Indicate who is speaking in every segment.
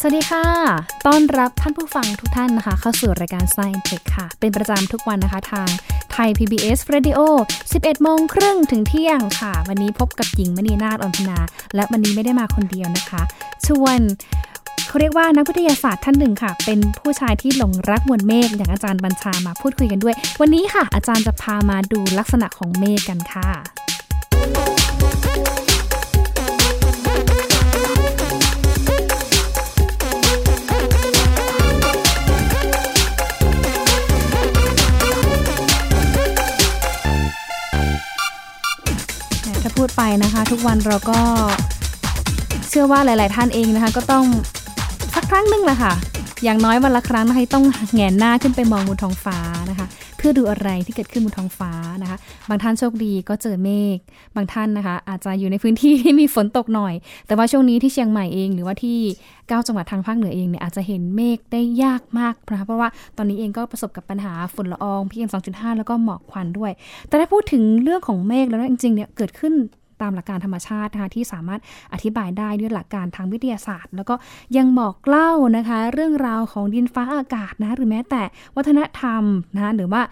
Speaker 1: สวัสดีค่ะ ต้อนรับท่านผู้ฟังทุกท่านนะคะ เข้าสู่รายการ Science Tech ค่ะ เป็นประจำทุกวันนะคะทางไทย PBS Radio 11โมงครึ่งถึงเที่ยงค่ะ วันนี้พบกับหญิงมณีนาฏอมพนา และวันนี้ไม่ได้มาคนเดียวนะคะ ชวนเขาเรียกว่านักวิทยาศาสตร์ท่านหนึ่งค่ะ เป็นผู้ชายที่หลงรักมวลเมฆอย่างอาจารย์บัญชามาพูดคุยกันด้วย วันนี้ค่ะ อาจารย์จะพามาดูลักษณะของเมฆกันค่ะ พูดไปนะคะ ทุกวันเราก็เชื่อว่าหลาย ๆ ท่านเองนะคะ ก็ต้องสักครั้งหนึ่งแหละค่ะ อย่างน้อยวันละครั้งนะคะต้องแงนหน้าขึ้นไปมองบนท้องฟ้านะคะ เพื่อดูอะไรที่เกิดขึ้นบนท้องฟ้านะคะ บางท่านโชคดีก็เจอเมฆบางท่านนะคะ อาจจะอยู่ในพื้นที่ที่มีฝนตกหน่อย แต่ว่าช่วงนี้ที่เชียงใหม่เอง หรือว่าที่ก้าจังหวัดทางภาคเหนือเองเนี่ยอาจจะเห็นเมฆได้ยากมากนะคะเพราะว่าตอนนี้เองก็ประสบกับปัญหาฝุ่นละออง PM 2.5แล้วก็หมอกควันด้วย แต่ถ้าพูดถึงเรื่องของเมฆแล้วจริงๆเนี่ยเกิดขึ้น ตามหลักการธรรมชาตินะคะที่สามารถอธิบายได้ด้วยหลักการทางวิทยาศาสตร์ แล้วก็ยังบอกเล่านะคะ เรื่องราวของดินฟ้าอากาศนะหรือแม้แต่วัฒนธรรมนะคะหรือว่า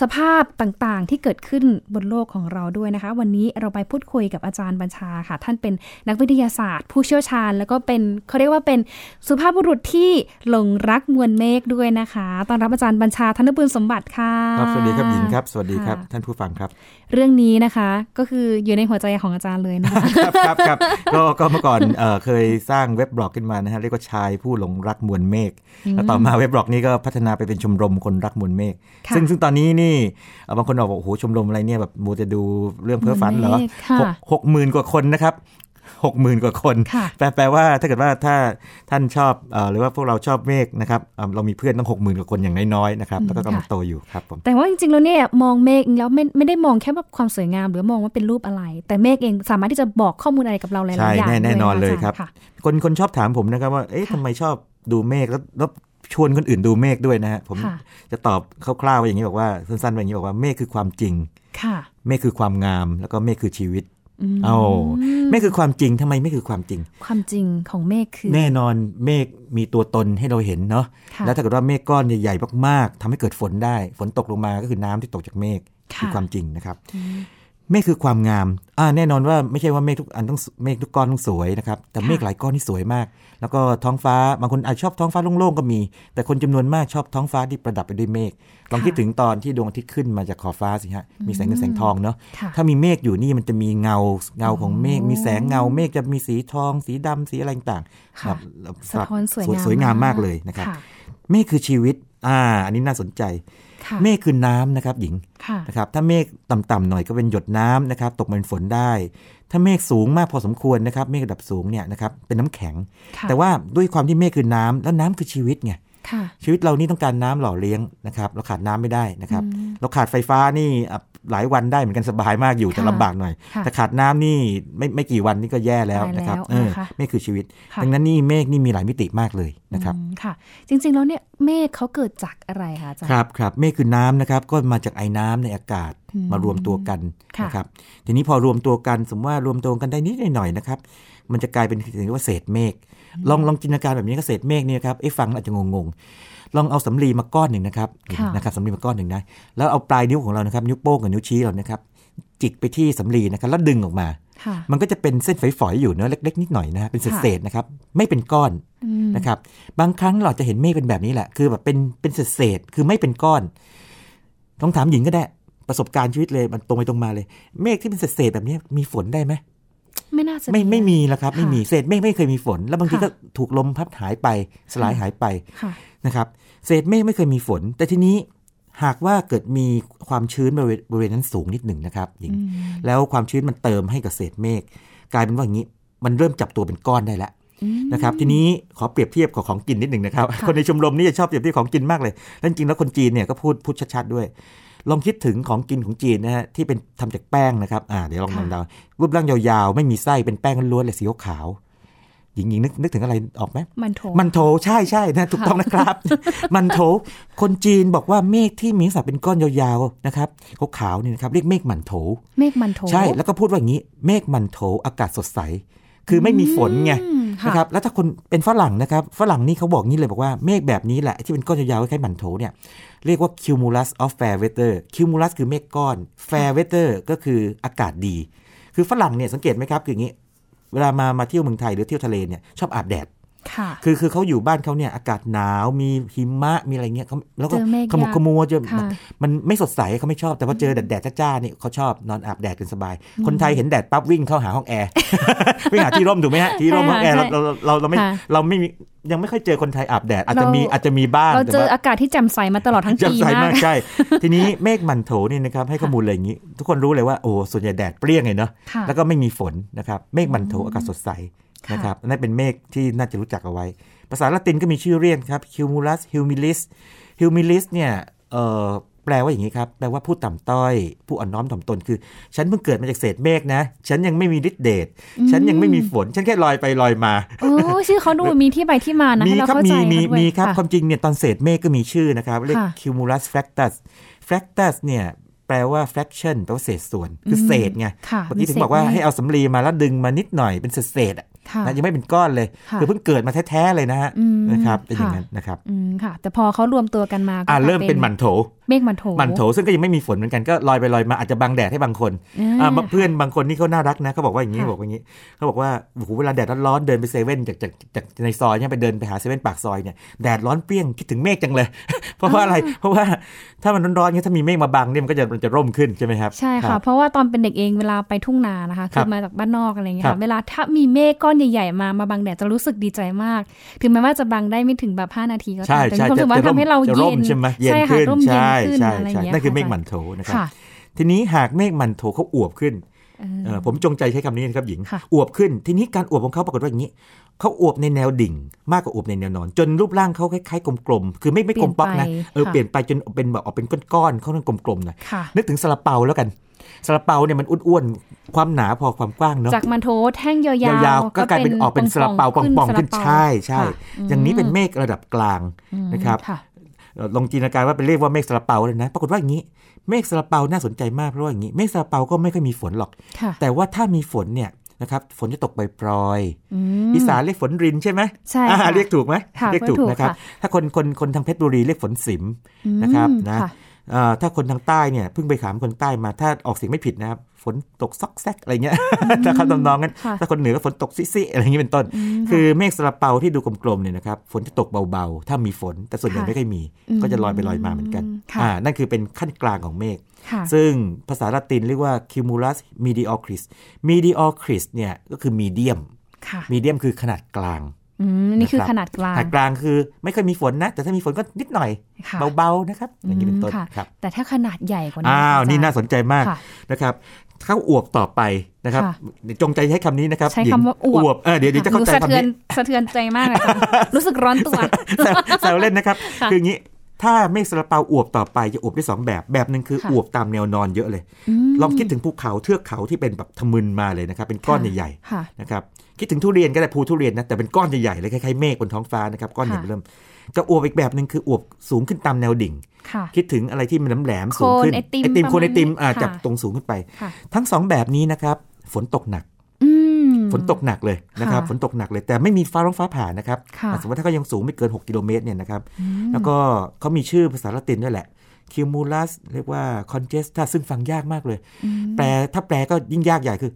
Speaker 1: สภาพต่างๆ ที่เกิดขึ้นบนโลกของเราด้วยนะคะ วันนี้เราไปพูดคุยกับอาจารย์บัญชาค่ะ ท่านเป็นนักวิทยาศาสตร์ ผู้เชี่ยวชาญ แล้วก็เป็นเขาเรียกว่าเป็นสุภาพบุรุษที่หลงรักมวลเมฆด้วยนะคะตอนรับอาจารย์บัญชาธนบุญสมบัติค่ะ
Speaker 2: ครับสวัสดีครับหญิงครับ สวัสดีครับ ท่านผู้ฟังครับ
Speaker 1: เรื่องนี้นะคะก็คืออยู่ในหัวใจของอาจารย์เลยนะคะ
Speaker 2: ครับครับครับก็ก็เมื่อก่อนเอ่อเคยสร้างเว็บบล็อกขึ้นมานะฮะเรียกว่าชายผู้หลงรักมวลเมฆแล้วต่อมาเว็บบล็อกนี้ก็พัฒนาไปเป็นชมรมคนรักมวลเมฆ
Speaker 1: ค่ะ
Speaker 2: ซึ่งซึ่งตอนนี้นี่เอ่อบางคนบอกโอ้โหชมรมอะไรเนี่ยแบบมูจะดูเรื่องเพ้อฝันเหรอ
Speaker 1: มวลเมฆค่ะ
Speaker 2: หกหกหมื่นกว่าคนนะครับหกหมื่นกว่าคน
Speaker 1: ค่ะ
Speaker 2: แปลแปลว่าถ้าเกิดว่าถ้าท่านชอบเอ่อหรือว่าพวกเราชอบเมฆนะครับเอ่อเรามีเพื่อนต้องหกหมื่นกว่าคนอย่างน้อยๆนะครับแล้วก็กำลังโตอยู่ครับผม
Speaker 1: แต่ว่าจริงๆแล้วเนี่ยมองเมฆแล้วไม่ไม่ได้มองแค่แบบความสวยงาม หรือมองว่าเป็นรูปอะไร แต่เมฆเองสามารถที่จะบอกข้อมูลอะไรกับเราหลายๆ
Speaker 2: ใช่
Speaker 1: อย่าง
Speaker 2: แน่แน่นอนเลย
Speaker 1: ด้วะ
Speaker 2: ครับ
Speaker 1: อาจาะ
Speaker 2: คนคนชอบถามผมนะครับว่าเอ๊ะ
Speaker 1: ค่ะ
Speaker 2: ทำไมชอบดูเมฆแล้วแล้ว ชวนคนอื่นดูเมฆด้วยนะฮะผม
Speaker 1: ค่ะ
Speaker 2: จะตอบคร่าวๆว่าอย่างนี้บอกว่าสั้นๆว่าอย่างนี้บอกว่าเมฆคือความจริง
Speaker 1: ค่ะ
Speaker 2: เมฆคือความงาม แล้วก็เมฆคือชีวิต
Speaker 1: ม
Speaker 2: เอาเมฆคือความจริงทำไมเมฆคือความจริง
Speaker 1: ความจริงของเมฆคือ
Speaker 2: แน่นอนเมฆมีตัวตนให้เราเห็นเนาะ
Speaker 1: ค่ะ
Speaker 2: แล้วถ้าเกิดว่าเมฆก้อนใหญ่ๆมากๆทำให้เกิดฝนได้ ฝนตกลงมาก็คือน้ำที่ตกจากเมฆ
Speaker 1: ค่ะ
Speaker 2: คือความจริงนะครับ เมฆคือความงามอ่าแน่นอนว่าไม่ใช่ว่าเมฆทุกอันต้องเมฆทุกก้อนต้องสวยนะครับแต่
Speaker 1: ค่ะ
Speaker 2: เมฆหลายก้อนที่สวยมาก แล้วก็ท้องฟ้าบางคนอาจชอบท้องฟ้าโล่งๆก็มี แต่คนจำนวนมากชอบท้องฟ้าที่ประดับไปด้วยเมฆลองคิดถึงตอนที่ดวงอาทิตย์ขึ้นมาจากขอบฟ้าสิฮะมีแสงเงินแสงทองเนาะ
Speaker 1: ค่ะ
Speaker 2: ถ้ามีเมฆอยู่นี่มันจะมีเงาเงาของเมฆมีแสงเงาเมฆจะมีสีทอง สีดำสีอะไรต่างๆ
Speaker 1: ค่ะ
Speaker 2: ครับ
Speaker 1: สะท้อนสวยงาม
Speaker 2: สวยงามมากเลยนะครับ
Speaker 1: ค่ะ
Speaker 2: เมฆคือชีวิตอ่า อันนี้น่าสนใจ
Speaker 1: ค่ะ
Speaker 2: เมฆคือน้ำนะครับ หญิง
Speaker 1: ค่ะ
Speaker 2: นะครับ ถ้าเมฆต่ำๆหน่อยก็เป็นหยดน้ำนะครับ ตกมาเป็นฝนได้ ถ้าเมฆสูงมากพอสมควรนะครับ เมฆระดับสูงเนี่ยนะครับ เป็นน้ำแข็ง
Speaker 1: ค่ะ
Speaker 2: แต่ว่าด้วยความที่เมฆคือน้ำแล้วน้ำคือชีวิตไง
Speaker 1: ค่ะ
Speaker 2: ชีวิตเรานี่ต้องการน้ำหล่อเลี้ยงนะครับ เราขาดน้ำไม่ได้นะครับ เราขาดไฟฟ้านี่อะ หลายวันได้เหมือนกันสบายมากอยู่แต่
Speaker 1: ค่ะ
Speaker 2: ลำบากหน่อย
Speaker 1: ค่ะ
Speaker 2: แต่ขาดน้ำนี่ไม่ไม่กี่วันนี่ก็แย่แล้ว
Speaker 1: ตายแล้ว
Speaker 2: นะครับเออ
Speaker 1: นะคะ
Speaker 2: เมฆคือชีวิต
Speaker 1: ค่ะ
Speaker 2: ดังนั้นนี่เมฆนี่มีหลายมิติมากเลยนะครับ
Speaker 1: อืมค่ะ จริงๆแล้วเนี่ยเมฆเขาเกิดจากอะไรคะอาจารย์
Speaker 2: ครับครับเมฆคือน้ำนะครับก็มาจากไอ้น้ำในอากาศ
Speaker 1: อืม
Speaker 2: มารวมตัวกัน
Speaker 1: ค่ะ
Speaker 2: นะครับทีนี้พอรวมตัวกันสมมติว่ารวมตัวกันได้นิดหน่อยๆนะครับมันจะกลายเป็นสิ่งที่เรียกว่าเศษเมฆลองลองจินตนาการแบบนี้ก็เศษเมฆเนี่ยครับไอ้ฟังอาจจะงงๆ ลองเอาสำลีมาก้อนหนึ่งนะครับ
Speaker 1: ค่ะ
Speaker 2: นะครับสำลีมาก้อนหนึ่งนะแล้วเอาปลายนิ้วของเรานะครับนิ้วโป้งกับนิ้วชี้เรานะครับจิกไปที่สำลีนะครับแล้วดึงออกมา
Speaker 1: ค่ะ
Speaker 2: มันก็จะเป็นเส้นฝอยๆอยู่เนื้อะเล็ก ๆ นิดหน่อยนะฮะเป็นเศษๆนะครับไม่เป็นก้อน
Speaker 1: อืม
Speaker 2: นะครับบางครั้งเราจะเห็นเมฆเป็นแบบนี้แหละ คือแบบเป็นเป็นเศษๆคือไม่เป็นก้อนต้องถามหญิงก็ได้ประสบการณ์ชีวิตเลยมันตรงไปตรงมาเลย เมฆที่เป็นเศษๆแบบนี้มีฝนได้ไหม
Speaker 1: ไม่น่าจะ
Speaker 2: ไม่ไม่มีแล้วครับ
Speaker 1: ค่ะ
Speaker 2: ไม่มีเศษเมฆไม่เคยมีฝน แล้วบางที
Speaker 1: ค่ะ
Speaker 2: ก็ถูกลมพัดหายไปสลายหายไป
Speaker 1: ค่ะ
Speaker 2: นะครับเศษเมฆไม่เคยมีฝน แต่ทีนี้หากว่าเกิดมีความชื้นบริเวณบริเวณนั้นสูงนิดหนึ่งนะครับหญิง
Speaker 1: อืม
Speaker 2: แล้วความชื้นมันเติมให้กับเศษเมฆกลายเป็นว่าอย่างนี้มันเริ่มจับตัวเป็นก้อนได้แล้ว
Speaker 1: อืม
Speaker 2: นะครับทีนี้ขอเปรียบเทียบกับของกินนิดหนึ่งนะครับ
Speaker 1: ค่ะ
Speaker 2: คนในชมรมนี่จะชอบเปรียบเทียบของกินมากเลยแล้วจริงๆแล้วคนจีนเนี่ยก็พูดพูดชัดๆด้วย ลองคิดถึงของกินของจีนนะฮะที่เป็นทำจากแป้งนะครับอ่าเดี๋ยวลอง
Speaker 1: ค่ะ
Speaker 2: ลองเดารูปร่างยาวๆ ไม่มีไส้เป็นแป้งล้วนๆเลยสีขาวๆหญิงๆนึกนึกถึงอะไรออกไหม
Speaker 1: มันโถ
Speaker 2: มันโถใช่ใช่นะถูกต้องนะครับ มันโถคนจีนบอกว่าเมฆที่มีลักษณะเป็นก้อนยาวๆนะครับขาวๆนี่นะครับเรียกเมฆหมันโถ
Speaker 1: เมฆมันโถ
Speaker 2: ใช่แล้วก็พูดว่าอย่างนี้ เมฆหมันโถอากาศสดใส คือไม่มีฝนไง
Speaker 1: อืมค่ะ
Speaker 2: นะครับแล้วถ้าคนเป็นฝรั่งนะครับฝรั่งนี่เขาบอกนี้เลยบอกว่าเมฆแบบนี้แหละ ที่เป็นก้อนยาวๆคล้ายๆหมันโถเนี่ยเรียกว่า cumulus of fair weather cumulus คือเมฆก้อน fair weather ก็คืออากาศดี คือฝรั่งเนี่ยสังเกตไหมครับคืออย่างนี้ เวลามามาเที่ยวเมืองไทยหรือเที่ยวทะเลเนี่ยชอบอาบแดด
Speaker 1: ค่ะ
Speaker 2: คือคือเขาอยู่บ้านเขาเนี่ยอากาศหนาวมีหิมะมีอะไรเงี้ยเขาแล้วก็
Speaker 1: เจอเมฆ
Speaker 2: ขมุก
Speaker 1: ยาก
Speaker 2: ขมัวเจอ
Speaker 1: ค่ะ
Speaker 2: มันไม่สดใสเขาไม่ชอบ แต่พอเจอแดดแดดจ้าๆนี่เขาชอบนอนอาบแดดกันสบาย คนไทยเห็นแดดปั๊บวิ่งเข้าหาห้องแอร์วิ่งหาที่ร่มถูกไหมฮะที่ร่มห้องแอร์เราเราเราเราไม่
Speaker 1: ค่ะ
Speaker 2: เราไม่มียังไม่ค่อยเจอคนไทยอาบแดดอาจจะมี
Speaker 1: เรา
Speaker 2: อาจจะมีบ้าง
Speaker 1: เรา
Speaker 2: แต่
Speaker 1: เจอ
Speaker 2: ว่า
Speaker 1: อากาศที่แจ่มใสมาตลอดทั้งปี
Speaker 2: จำใส
Speaker 1: มามา
Speaker 2: กกใช่ ทีนี้เมฆหมันโถนี่นะครับให้ข้อมูลอะไรอย่างนี้ ทุกคนรู้เลยว่าโอ้ส่วนใหญ่แดดเปรี้ยงเลยเนาะ
Speaker 1: ค่ะ
Speaker 2: แล้วก็ไม่มีฝนนะครับเมฆหมันโถอากาศสดใส
Speaker 1: ค่ะ
Speaker 2: นะครับนั่นเป็นเมฆที่น่าจะรู้จักเอาไว้ ภาษาละตินก็มีชื่อเรียกครับ cumulus humilis humilis เนี่ยเอ่อแปลว่าอย่างนี้ครับ แปลว่าผู้ต่ำต้อย ผู้อ่อนน้อมถ่อมตน คือ ฉันเพิ่งเกิดมาจากเศษเมฆนะ ฉันยังไม่มีฤทธิ์เดช ฉันยังไม่มีฝน ฉันแค่ลอยไปลอยมา
Speaker 1: โอ้ชื่อเขาดูมีที่ไปที่มานะ
Speaker 2: มี
Speaker 1: ให้เรา
Speaker 2: ครับ
Speaker 1: เข้าใจ
Speaker 2: มีมี
Speaker 1: เขาด้วย
Speaker 2: มีครับะความจริงเนี่ยตอนเศษเมฆก็มีชื่อนะครับ เรียก
Speaker 1: ค่ะ
Speaker 2: cumulus fractus fractus เนี่ยแปลว่า fraction แปลว่าเศษส่วน คือเศษไง
Speaker 1: ค่ะ
Speaker 2: เมื่อกี้ถึงบอกว่าให้เอาสำลีมาแล้วดึงมานิดหน่อยเป็นเศษๆอะ
Speaker 1: ค่ะ
Speaker 2: นะยังไม่เป็นก้อนเลย
Speaker 1: ค่ะ
Speaker 2: คือเพิ่งเกิดมาแท้ๆเลยนะฮะ
Speaker 1: อืม
Speaker 2: นะครับเป็นอย่าง
Speaker 1: ค่ะ
Speaker 2: นั้นนะครับ
Speaker 1: อืมค่ะ แต่พอเขารวมตัวกันมาก็
Speaker 2: อ่าเริ่ม
Speaker 1: กลาย
Speaker 2: เป็นหมันโถ
Speaker 1: เมฆมันโถ
Speaker 2: หมันโถซึ่งก็ยังไม่มีฝนเหมือนกันก็ลอยไปลอยมาอาจจะบังแดดให้บางคน
Speaker 1: อ่า
Speaker 2: อ่าเพื่อนบางคนนี่เขาน่ารักนะเขาบอกว่าอย่างนี้
Speaker 1: ค่ะ
Speaker 2: บอกว่าอย่างนี้เขาบอกว่าโอ้โหเวลาแดดร้อนๆเดินไปเซเว่นจากจากจากในซอยเนี่ยไปเดินไปหาเซเว่นปากซอยเนี่ยแดดร้อนเปรี้ยงคิดถึงเมฆจังเลย เพราะว่าอะไรเพราะว่าถ้ามันร้อนๆเนี่ยถ้ามีเมฆมาบังเนี่ยมันก็จะมันจะร่มขึ้นใช่ไหมครับ
Speaker 1: ใช่
Speaker 2: รั
Speaker 1: ค่ะ
Speaker 2: บ
Speaker 1: เพราะว่าตอนเป็นเด็กเองเวลาไปทุ่งนานะคะ
Speaker 2: ครั
Speaker 1: คื
Speaker 2: บ
Speaker 1: อมาจากบ้านนอกอะไรอย่างเงี้ย
Speaker 2: ครั
Speaker 1: ค่ะ
Speaker 2: บ
Speaker 1: เวลาถ้ามีเมฆก้อนใหญ่ๆมามาบังแดดจะรู้สึกดีใจมาก ถึงแม้ว่าจะบังได้ไม่ถึงแบบ5นาทีก็ตาม
Speaker 2: ใช่
Speaker 1: แต่
Speaker 2: ใช่
Speaker 1: มีความรู้สึกว่า
Speaker 2: จะ
Speaker 1: ทำให้เรา
Speaker 2: จะ
Speaker 1: เย็
Speaker 2: ร่ม
Speaker 1: น
Speaker 2: ใช่ไหมเย็น
Speaker 1: ใช่ค่ะ
Speaker 2: ขึ้น
Speaker 1: ร่มเย็น
Speaker 2: ใช่
Speaker 1: ขึ้น
Speaker 2: ใช่
Speaker 1: อะไรอ
Speaker 2: ใช่
Speaker 1: ย่างเงี้ย
Speaker 2: นั่นคือเมฆ
Speaker 1: ค่ะ
Speaker 2: หมันโถนะครับ
Speaker 1: ค่ะ
Speaker 2: ทีนี้หากเมฆหมันโถเขาอวบขึ้น
Speaker 1: เออ
Speaker 2: เอ่อ ผมจงใจใช้คำนี้นะครับหญิง
Speaker 1: ค่ะ
Speaker 2: อวบขึ้น ทีนี้การอวบของเขาปรากฏว่าอย่างนี้ เขาอวบในแนวดิ่ง มากกว่าอวบในแนวนอน จนรูปร่างเขาคล้ายๆกลมๆ คือไม่ไม่กลมป๊อกนะ เออเปลี่ยนไปจนเป็นแบบออกเป็นก้อนๆเขาต้องกลมๆหนะ
Speaker 1: ค่ะ
Speaker 2: นึกถึงซาลาเปาแล้วกันซาลาเปาเนี่ยมันอ้วนๆ ความหนาพอความกว้างเนาะ
Speaker 1: จากมันโถแท่งยาวๆ
Speaker 2: ยาวๆก็กลายเป็นออกเป็นซาลาเปาปองๆ ขึ้น
Speaker 1: ซาลาเปา
Speaker 2: ใช่ใช่
Speaker 1: ค่ะ
Speaker 2: อย่างนี้เป็นเมฆระดับกลาง
Speaker 1: อืม
Speaker 2: นะครับ
Speaker 1: ค่ะ
Speaker 2: เอ่อ ลองจินตนาการว่าเป็นเรียกว่าเมฆซาลาเปาเลยนะ ปรากฏว่าอย่างนี้ เมฆซาลาเปาน่าสนใจมากเพราะว่าอย่างนี้ เมฆซาลาเปาก็ไม่ค่อยมีฝนหรอก
Speaker 1: ค่ะ
Speaker 2: แต่ว่าถ้ามีฝนเนี่ยนะครับฝนจะตกปรอย
Speaker 1: อื
Speaker 2: ๆ
Speaker 1: ม
Speaker 2: อีสานเรียกฝนรินใช่ไหม
Speaker 1: ใช่
Speaker 2: อ่า
Speaker 1: ค่ะ
Speaker 2: เรียกถูกไหม
Speaker 1: ค่ะ
Speaker 2: เรียกถูก
Speaker 1: ถูก
Speaker 2: นะครับ
Speaker 1: ค่ะ
Speaker 2: ถ้าคนคนคนทางเพชรบุรีเรียกฝนสิม
Speaker 1: อืม
Speaker 2: นะครับนะ
Speaker 1: ค่ะ
Speaker 2: อ่า ถ้าคนทางใต้เนี่ยเพิ่งไปถามคนใต้มาถ้าออกเสียงไม่ผิดนะครับฝนตกซอกแซกอะไรเงี้ยถ้าคำทำนองนั้น
Speaker 1: ค่ะ
Speaker 2: ถ้าคนเหนือก็ฝนตกซิซิอะไรอย่างนี้เป็นต้น
Speaker 1: ม
Speaker 2: คือเมฆซาลาเปาที่ดูกลมๆเนี่ยนะครับฝนจะตกเบาๆ ถ้ามีฝนแต่ส่วนใหญ่
Speaker 1: ค่ะ
Speaker 2: ไม่ค่อยมี
Speaker 1: อืม
Speaker 2: ก็จะลอยไปลอยมาเหมือนกัน
Speaker 1: ค่ะ
Speaker 2: อ่านั่นคือเป็นขั้นกลางของเมฆ
Speaker 1: ค่ะ
Speaker 2: ซึ่งภาษาละตินเรียกว่า cumulus mediocris mediocris เนี่ยก็คือ medium
Speaker 1: ค่ะ
Speaker 2: medium คือขนาดกลาง
Speaker 1: อืม นี่คือ
Speaker 2: นะครับ
Speaker 1: ขนาดกลาง
Speaker 2: ขนาดกลางคือไม่ค่อยมีฝนนะ แต่ถ้ามีฝนก็นิดหน่อย
Speaker 1: ค่ะ
Speaker 2: เบาๆนะครับ อย่างนี้เป็นต้น
Speaker 1: อืมค่ะ
Speaker 2: ครับ
Speaker 1: แต่ถ้าขนาดใหญ่กว่านี้
Speaker 2: อ้าว
Speaker 1: อาจารย์
Speaker 2: นี่น่าสนใจมาก
Speaker 1: ค่ะ
Speaker 2: นะครับเข้าอวบต่อไปนะครับ
Speaker 1: ค่ะ
Speaker 2: จงใจใช้คำนี้นะครับ
Speaker 1: ใช้
Speaker 2: หญิง
Speaker 1: คำว่าอวบ
Speaker 2: เออเดี๋ยวเดี๋ยวจะเข้าใจ
Speaker 1: ดูสะ
Speaker 2: คำ
Speaker 1: เทือน
Speaker 2: นี้
Speaker 1: สะเทือนใจมากอาจารย์รู้สึกร้อนตัว
Speaker 2: แซวแซวเล่นนะครับ
Speaker 1: ค่ะ
Speaker 2: คืออย่างนี้ถ้าเมฆซาลาเปาอวบต่อไปจะอวบได้สองแบบ แบบหนึ่งคือ
Speaker 1: ค่ะ
Speaker 2: อวบตามแนวนอนเยอะเลย
Speaker 1: ม
Speaker 2: ลองคิดถึงภูเขาเทือกเขาที่เป็นแบบทะมึนมาเลยนะครับ เป็นก้อน
Speaker 1: ค่ะ
Speaker 2: ใหญ่
Speaker 1: ค่ะ
Speaker 2: ๆนะครับ คิดถึงทุเรียนก็ได้ภูทุเรียนนะแต่เป็นก้อนใหญ่ๆเลยคล้ายๆเมฆบนท้องฟ้านะครับก้อนใหญ่
Speaker 1: ค่ะ
Speaker 2: เริ่มจะอวบอีกแบบหนึ่งคืออวบสูงขึ้นตามแนวดิ่ง
Speaker 1: ค่ะ
Speaker 2: คิดถึงอะไรที่มันแหลมๆสูงขึ้น
Speaker 1: โคนไอติม
Speaker 2: ไอติม
Speaker 1: ประมาณ
Speaker 2: โคนไอติม
Speaker 1: นี้
Speaker 2: อ่า
Speaker 1: ค่ะ
Speaker 2: จับตรงสูงขึ้นไป
Speaker 1: ค่ะ
Speaker 2: ทั้งสองแบบนี้นะครับฝนตกหนัก
Speaker 1: อืม
Speaker 2: ฝนตกหนักเลยนะครับ
Speaker 1: ค่ะ
Speaker 2: ฝนตกหนักเลยแต่ไม่มีฟ้าร้องฟ้าผ่านะครับ
Speaker 1: ค่ะ
Speaker 2: อะสมมติถ้าเขายังสูงไม่เกิน 6 กิโลเมตรเนี่ยนะครับ
Speaker 1: อืม
Speaker 2: แล้วก็เขามีชื่อภาษาละตินด้วยแหละ cumulus เรียกว่า congesta ซึ่งฟังยากมากเลย
Speaker 1: อืม
Speaker 2: แปลถ้าแปลก็ยิ่งยากใหญ่คือ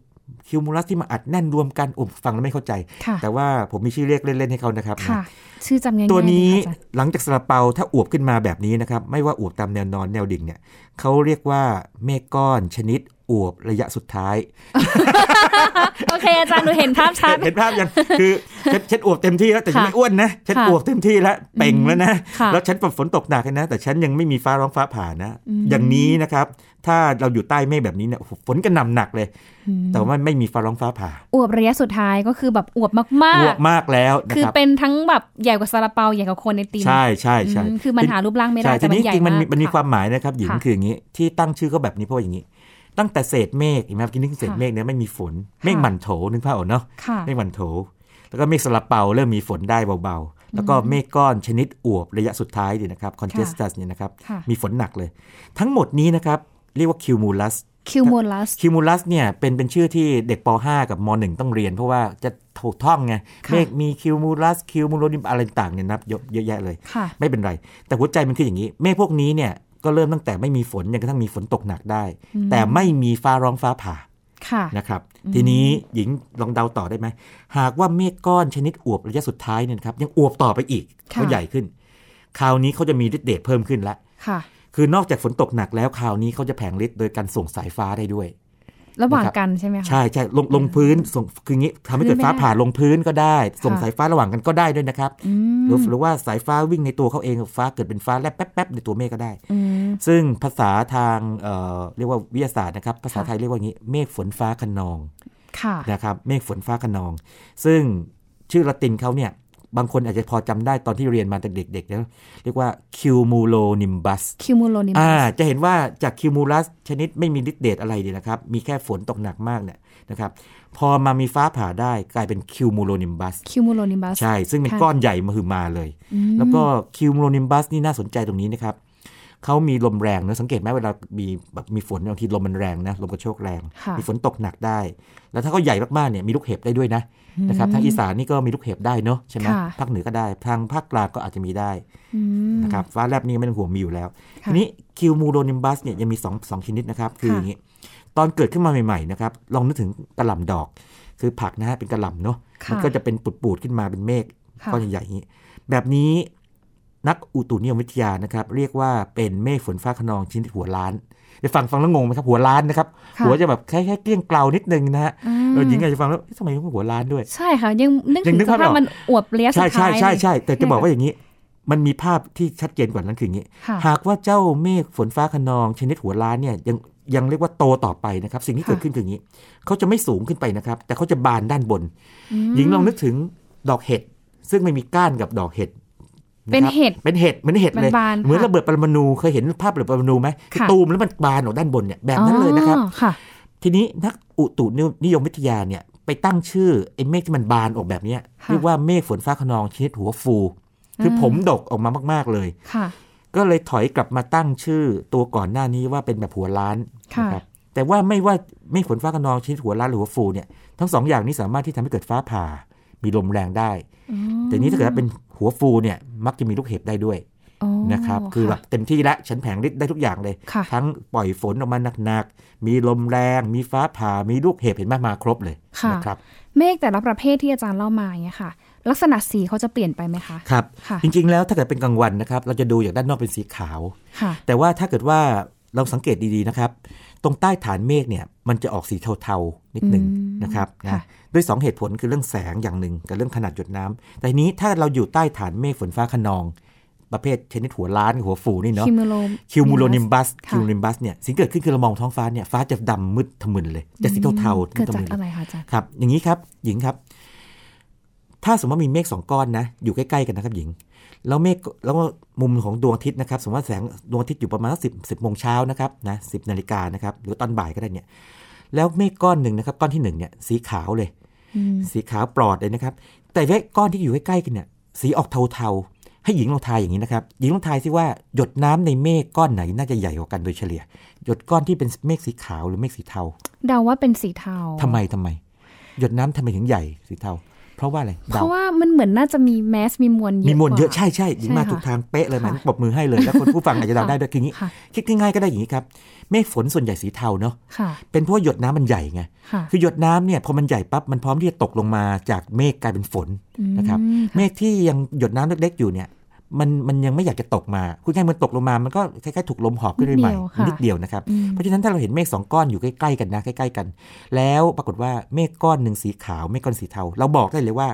Speaker 2: cumulus ที่มาอัดแน่นรวมกันโอ้ฟังแล้วไม่เข้าใจ
Speaker 1: ค่ะ
Speaker 2: แต่ว่าผมมีชื่อเรียกเล่นๆให้เขานะครับ
Speaker 1: ค่ะชื่อจำง่ายๆ
Speaker 2: ตัวนี้
Speaker 1: ดีค่ะอาจารย์
Speaker 2: หลังจากซาลาเปาถ้าอวบขึ้นมาแบบนี้นะครับ ไม่ว่าอวบตามแนวนอนแนวดิ่งเนี่ยเขาเรียกว่าเมฆก้อนชนิดอวบระยะสุดท้าย
Speaker 1: โอเค อาจารย์หนูเห็นภาพชัด
Speaker 2: เห็นภาพยังคือฉันฉันอวบเต็มที่แล้วแต่ฉัน
Speaker 1: ค่ะ
Speaker 2: ไม่อ้วนนะฉัน
Speaker 1: ค่ะ
Speaker 2: อวบเต็มที่แล้วเป่งแล้วนะ
Speaker 1: ค่ะ
Speaker 2: แล้วฉันฝนตกหนักเลยนะ แต่ฉันยังไม่มีฟ้าร้องฟ้าผ่านะ
Speaker 1: อืม
Speaker 2: อย่างนี้นะครับ ถ้าเราอยู่ใต้เมฆแบบนี้เนี่ยโอ้โหฝนกระหน่ำหนักเลย
Speaker 1: อืม
Speaker 2: แต่ว่าไม่มีฟ้าร้องฟ้าผ่า
Speaker 1: อวบระยะสุดท้ายก็คือแบบอวบมา
Speaker 2: อว
Speaker 1: ก
Speaker 2: บมากแล้วนะ
Speaker 1: ๆคือ
Speaker 2: ครับ
Speaker 1: เป็นทั้งแบบใหญ่กว่าซาลาเปาใหญ่กว่าโคนไอติม
Speaker 2: ใช่ใช่ใช่
Speaker 1: อืมคือมันหารูปร่างไม่ได้
Speaker 2: ใช่
Speaker 1: แต่
Speaker 2: ที
Speaker 1: มัน
Speaker 2: นี้
Speaker 1: ใหญ่
Speaker 2: จริงๆมันมี
Speaker 1: มาก
Speaker 2: มันมี
Speaker 1: ค่ะ
Speaker 2: ความหมายนะครับหญิง
Speaker 1: ค่ะ
Speaker 2: คืออย่างนี้ที่ตั้งชื่อเขาแบบนี้เพราะว่าอย่างนี้ตั้งแต่เศษเมฆเห็นไหมครับกินนึกถึงเศษ
Speaker 1: ค่ะ
Speaker 2: เมฆเนี่ยไม่มีฝนเมฆ
Speaker 1: ค่ะ
Speaker 2: หมันโถนึกภาพออกเนาะ
Speaker 1: ค่ะ
Speaker 2: เมฆหมันโถ แล้วก็เมฆสลับเปาเริ่มมีฝนได้เบาๆ แล้วก็เมฆก้อนชนิดอวบระยะสุดท้ายเนี่ยนะครับ congestus เนี่ยนะครับ
Speaker 1: ค่ะ
Speaker 2: มีฝนหนักเลย ทั้งหมดนี้นะครับ เรียกว่า cumulus cumulus cumulus เนี่ยเป็นเป็นชื่อที่เด็กป .5 กับม .1 ต้องเรียน เพราะว่าจะถูกท่องไง
Speaker 1: ค่ะ
Speaker 2: เมฆมี cumulus cumulonimbus อะไรต่างๆเนี่ยนับเยอะเยอะแยะเลย
Speaker 1: ค่ะ
Speaker 2: ไม่เป็นไร แต่หัวใจมันคืออย่างนี้ เมฆพวกนี้เนี่ยก็เริ่มตั้งแต่ไม่มีฝนจนกระทั่งมีฝนตกหนักได้ แต่ไม่มีฟ้าร้องฟ้าผ่า
Speaker 1: ค่ะ
Speaker 2: นะครับทีนี้หญิงลองเดาต่อได้ไหมหากว่าเมฆก้อนชนิดอวบระยะสุดท้ายเนี่ยนะครับยังอวบต่อไปอีก
Speaker 1: ค่ะ
Speaker 2: เขาใหญ่ขึ้น คราวนี้เขาจะมีฤทธิ์เดชเพิ่มขึ้นละ
Speaker 1: ค่ะ
Speaker 2: คือนอกจากฝนตกหนักแล้วคราวนี้เขาจะแผงฤทธิ์โดยการส่งสายฟ้าได้ด้วย
Speaker 1: ระหว่าง
Speaker 2: นะครับ
Speaker 1: กันใช่ไหมคะ
Speaker 2: ใช่ใช่ลงลงพื้นส่งคืองี้ทำให้เกิด
Speaker 1: พื้นไม่
Speaker 2: ฟ้า
Speaker 1: ได้
Speaker 2: ผ่าลงพื้นก็ได้ ส่ง
Speaker 1: ค่ะ
Speaker 2: สายฟ้าระหว่างกันก็ได้ด้วยนะครับ
Speaker 1: อื
Speaker 2: หรือ
Speaker 1: ม
Speaker 2: หรือว่าสายฟ้าวิ่งในตัวเขาเองฟ้าเกิดเป็นฟ้าแลบแป๊บๆในตัวเมฆก็ได้
Speaker 1: อืม
Speaker 2: ซึ่งภาษาทางเอ่อเรียกว่าวิทยาศาสตร์นะครับภาษา
Speaker 1: ค่ะ
Speaker 2: ไทยเรียกว่างี้เมฆฝนฟ้าคะนอง
Speaker 1: ค่ะ
Speaker 2: นะครับเมฆฝนฟ้าคะนอง ซึ่งชื่อละตินเขาเนี่ย บางคนอาจจะพอจำได้ตอนที่เรียนมาแต่เด็กๆนะเรียกว่า cumulonimbus
Speaker 1: คิวมูโลนิ
Speaker 2: อ่า
Speaker 1: มัส
Speaker 2: จะเห็นว่าจาก cumulus ชนิดไม่มีฤทธิ์เดชอะไรดีนะครับ มีแค่ฝนตกหนักมากเนี่ยนะครับพอมามีฟ้าผ่าได้กลายเป็น
Speaker 1: cumulonimbus cumulonimbus
Speaker 2: ใช่ ซึ่งเป็น
Speaker 1: ค่ะ
Speaker 2: ก้อนใหญ่มาคือมาเลย แล้วก็ cumulonimbus นี่น่าสนใจตรงนี้นะครับ เขามีลมแรงนะสังเกตไหมเวลามีแบบมีฝนบางทีลมมันแรงนะลมกระโชกแรง
Speaker 1: ค่ะ
Speaker 2: มีฝนตกหนักได้ แล้วถ้าเขาใหญ่มากๆเนี่ยมีลูกเห็บได้ด้วยนะนะครับทางอีสานนี่ก็มีลูกเห็บได้เนาะใช่ไหม
Speaker 1: ค่ะ
Speaker 2: ภาคเหนือก็ได้ ทางภาคกลางก็อาจจะมีได้
Speaker 1: อืม
Speaker 2: นะครับฟ้าแลบนี่ไม่ต้องห่วงมีอยู่แล้ว
Speaker 1: ค่ะ
Speaker 2: ทีนี้คิวมูโดนิมบัสเนี่ยยังมี2องสองชนิดนะครับคือ
Speaker 1: ค่ะ
Speaker 2: อย่างนี้ตอนเกิดขึ้นมาใหม่ๆนะครับลองนึกถึงกระหล่ำดอก คือผักนะฮะเป็นกระหล่ำเนาะ
Speaker 1: ค่ะ
Speaker 2: มันก็จะเป็นปุดๆขึ้นมาเป็นเมฆ
Speaker 1: ค่ะ
Speaker 2: ก้อนใหญ่ๆอย่างนี้แบบนี้ นักอุตุนิยมวิทยานะครับ เรียกว่าเป็นเมฆฝนฟ้าขนองชนิดหัวล้านเดี๋ยวฟังฟังแล้วงงไหมครับหัวล้านนะครับ
Speaker 1: ค่ะ
Speaker 2: หัวจะแบบแค่แค่เกลี้ยงเกลานิดนึงนะฮะ
Speaker 1: อืม
Speaker 2: เออหญิงอาจจะฟังแล้วเอ๊ะทำไมต้องหัวล้านด้วย
Speaker 1: ใช่ค่ะ ยังนึก
Speaker 2: ยั
Speaker 1: ถึ
Speaker 2: ง
Speaker 1: ง
Speaker 2: นึก
Speaker 1: ส
Speaker 2: ภาพไม่
Speaker 1: ภาพ
Speaker 2: ออก
Speaker 1: มันอวบเลี้ยสุ
Speaker 2: ใช่
Speaker 1: ดท้าย
Speaker 2: ใช่ใช่ใช่แต่จะ
Speaker 1: เนี่ย
Speaker 2: บอกว่าอย่างนี้ มันมีภาพที่ชัดเจนกว่านั้นคืออย่างนี้
Speaker 1: ค่ะ
Speaker 2: หากว่าเจ้าเมฆฝนฟ้าคะนอง ชนิดหัวล้านเนี่ยยังยังเรียกว่าโตต่อไปนะครับ สิ่งที่
Speaker 1: ค่ะ
Speaker 2: เกิดขึ้นคืออย่างนี้เขาจะไม่สูงขึ้นไปนะครับ แต่เขาจะบานด้านบน
Speaker 1: อืม
Speaker 2: หญิงลองนึกถึงดอกเห็ดซึ่งไม่มีก้านกับดอกเห็ดะครับ
Speaker 1: เป็นเห็ด
Speaker 2: เป็นเห็ดเหมือนเห็ดเลย
Speaker 1: บานๆ
Speaker 2: เหมือน
Speaker 1: ค่ะ
Speaker 2: ระเบิดปรมาณูเคยเห็นภาพระเบิดปรมาณูไหมที่
Speaker 1: ค่ะ
Speaker 2: ตูมแล้วมันบานออกด้านบนเนี่ยแบบนั้นเลยนะครับ
Speaker 1: อ๋อค่ะ
Speaker 2: ทีนี้นักอุตุนิยมวิทยาเนี่ยไปตั้งชื่อไอ้เมฆที่มันบานออกแบบเนี้ย
Speaker 1: ค่ะ
Speaker 2: เรียกว่าเมฆฝนฟ้าคะนองชนิดหัวฟู คืออ
Speaker 1: ม
Speaker 2: ผมดกออกมามาก ๆเลย
Speaker 1: ค่ะ
Speaker 2: ก็เลยถอยกลับมาตั้งชื่อตัวก่อนหน้านี้ว่าเป็นแบบหัวล้าน
Speaker 1: ค่ะ
Speaker 2: นะครับแต่ว่าไม่ว่าเมฆฝนฟ้าคะนองชนิดหัวล้านหรือหัวฟูเนี่ยทั้งสองอย่างนี้สามารถที่ทำให้เกิดฟ้าผ่า มีลมแรงได้
Speaker 1: อืม
Speaker 2: แต่นี้ถ้าเกิดว่าเป็นหัวฟูเนี่ยมักจะมีลูกเห็บได้ด้วย
Speaker 1: อ๋อ
Speaker 2: นะครับคือแบบเต็มที่แล้วฉันแผงฤทธิ์ได้ทุกอย่างเลย
Speaker 1: ค่ะ
Speaker 2: ทั้งปล่อยฝนออกมาหนักๆ มีลมแรง มีฟ้าผ่ามีลูกเห็บเห็นไหมมาครบเลย
Speaker 1: ค่ะ
Speaker 2: นะครับ
Speaker 1: เมฆแต่ละประเภทที่อาจารย์เล่ามาอย่างเงี้ยค่ะ ลักษณะสีเขาจะเปลี่ยนไปไหมคะ
Speaker 2: ครับ
Speaker 1: ค่ะ
Speaker 2: จริงๆแล้วถ้าเกิดเป็นกลางวันนะครับ เราจะดูจากด้านนอกเป็นสีขาว
Speaker 1: ค่ะ
Speaker 2: แต่ว่าถ้าเกิดว่าเราสังเกตดีๆนะครับ ตรงใต้ฐานเมฆเนี่ยมันจะออกสีเทาๆ นิดหนึ่ง
Speaker 1: อืม
Speaker 2: นะครับ
Speaker 1: ค่ะ
Speaker 2: นะด้วยสองเหตุผลคือเรื่องแสงอย่างหนึ่งกับเรื่องขนาดหยดน้ำแต่ทีนี้ถ้าเราอยู่ใต้ฐานเมฆฝนฟ้าคะนอง ประเภทชนิดหัวล้านหัวฟูนี่เนาะ
Speaker 1: cumulo cumulonimbus
Speaker 2: ค่ะ cumulonimbus เนี่ยสิ่งเกิดขึ้นคือเรามองท้องฟ้าเนี่ยฟ้าจะดำมืดทะมึนเลย จะสีเทาๆทะมึน
Speaker 1: เกิด
Speaker 2: ทะ
Speaker 1: จากอะไรคะอาจารย์
Speaker 2: ครับ อย่างนี้ครับหญิงครับ ถ้าสมมติว่ามีเมฆสองก้อนนะ อยู่ใกล้ๆกันนะครับหญิง แล้วเมฆแล้วมุมของดวงอาทิตย์นะครับ สมมติว่าแสงดวงอาทิตย์อยู่ประมาณสิบสิบโมงเช้านะครับนะสิบนาฬิกานะครับ หรือตอนบ่ายก็ได้เนี่ย แล้วเมฆก้อนหนึ่งนะครับ ก้อนที่หนึ่งเนี่ยสีขาวเลย
Speaker 1: อืม
Speaker 2: สีขาวปลอดเลยนะครับ แต่เมฆก้อนที่อยู่ใกล้ๆกันเนี่ย สีออกเทาๆ ให้หญิงลองทายอย่างนี้นะครับ หญิงลองทายซิว่าหยดน้ำในเมฆก้อนไหนน่าจะใหญ่กว่ากันโดยเฉลี่ย หยดก้อนที่เป็นเมฆสีขาวหรือเมฆสีเทา
Speaker 1: เดาว่าเป็นสีเทา
Speaker 2: ทำไมทำไม หยดน้ำทำไมถึงใหญ่สีเทา เพราะว่าอะไร
Speaker 1: เพราะว่ามันเหมือนน่าจะมีแมสมีมวลเยอะ
Speaker 2: มีมวลเยอะ
Speaker 1: กว่า
Speaker 2: ใช่ใช่หญิง
Speaker 1: ใช่
Speaker 2: มา
Speaker 1: ค่ะ
Speaker 2: ถูกทางเป๊ะเลย
Speaker 1: ค่ะ
Speaker 2: มันปรบมือให้เลยแล้วคนผู้ฟังอาจจะเดาได้ด้วยคืออย่างนี้
Speaker 1: ค่ะ
Speaker 2: คิดง่ายๆก็ได้อย่างนี้ครับเมฆฝนส่วนใหญ่สีเทาเนาะ
Speaker 1: ค่ะ
Speaker 2: เป็นเพราะว่าหยดน้ำมันใหญ่ไง
Speaker 1: ค่ะ
Speaker 2: คือหยดน้ำเนี่ยพอมันใหญ่ปั๊บมันพร้อมที่จะตกลงมาจากเมฆกลายเป็นฝนนะครับ
Speaker 1: อืม
Speaker 2: เมฆที่ยังหยดน้ำเล็กๆอยู่เนี่ย มันมันยังไม่อยากจะตกมาคุณแค่มันตกลงมา มันก็คล้ายๆถูกลมหอบขึ้นไปใหม่
Speaker 1: นิดเดียวค่ะ
Speaker 2: นิดเดียวนะครับ
Speaker 1: อืม
Speaker 2: เพราะฉะนั้นถ้าเราเห็นเมฆสองก้อนอยู่ใกล้ๆกันนะใกล้ๆกัน แล้วปรากฏว่าเมฆก้อนหนึ่งสีขาวเมฆก้อนสีเทา เราบอกได้เลยว่า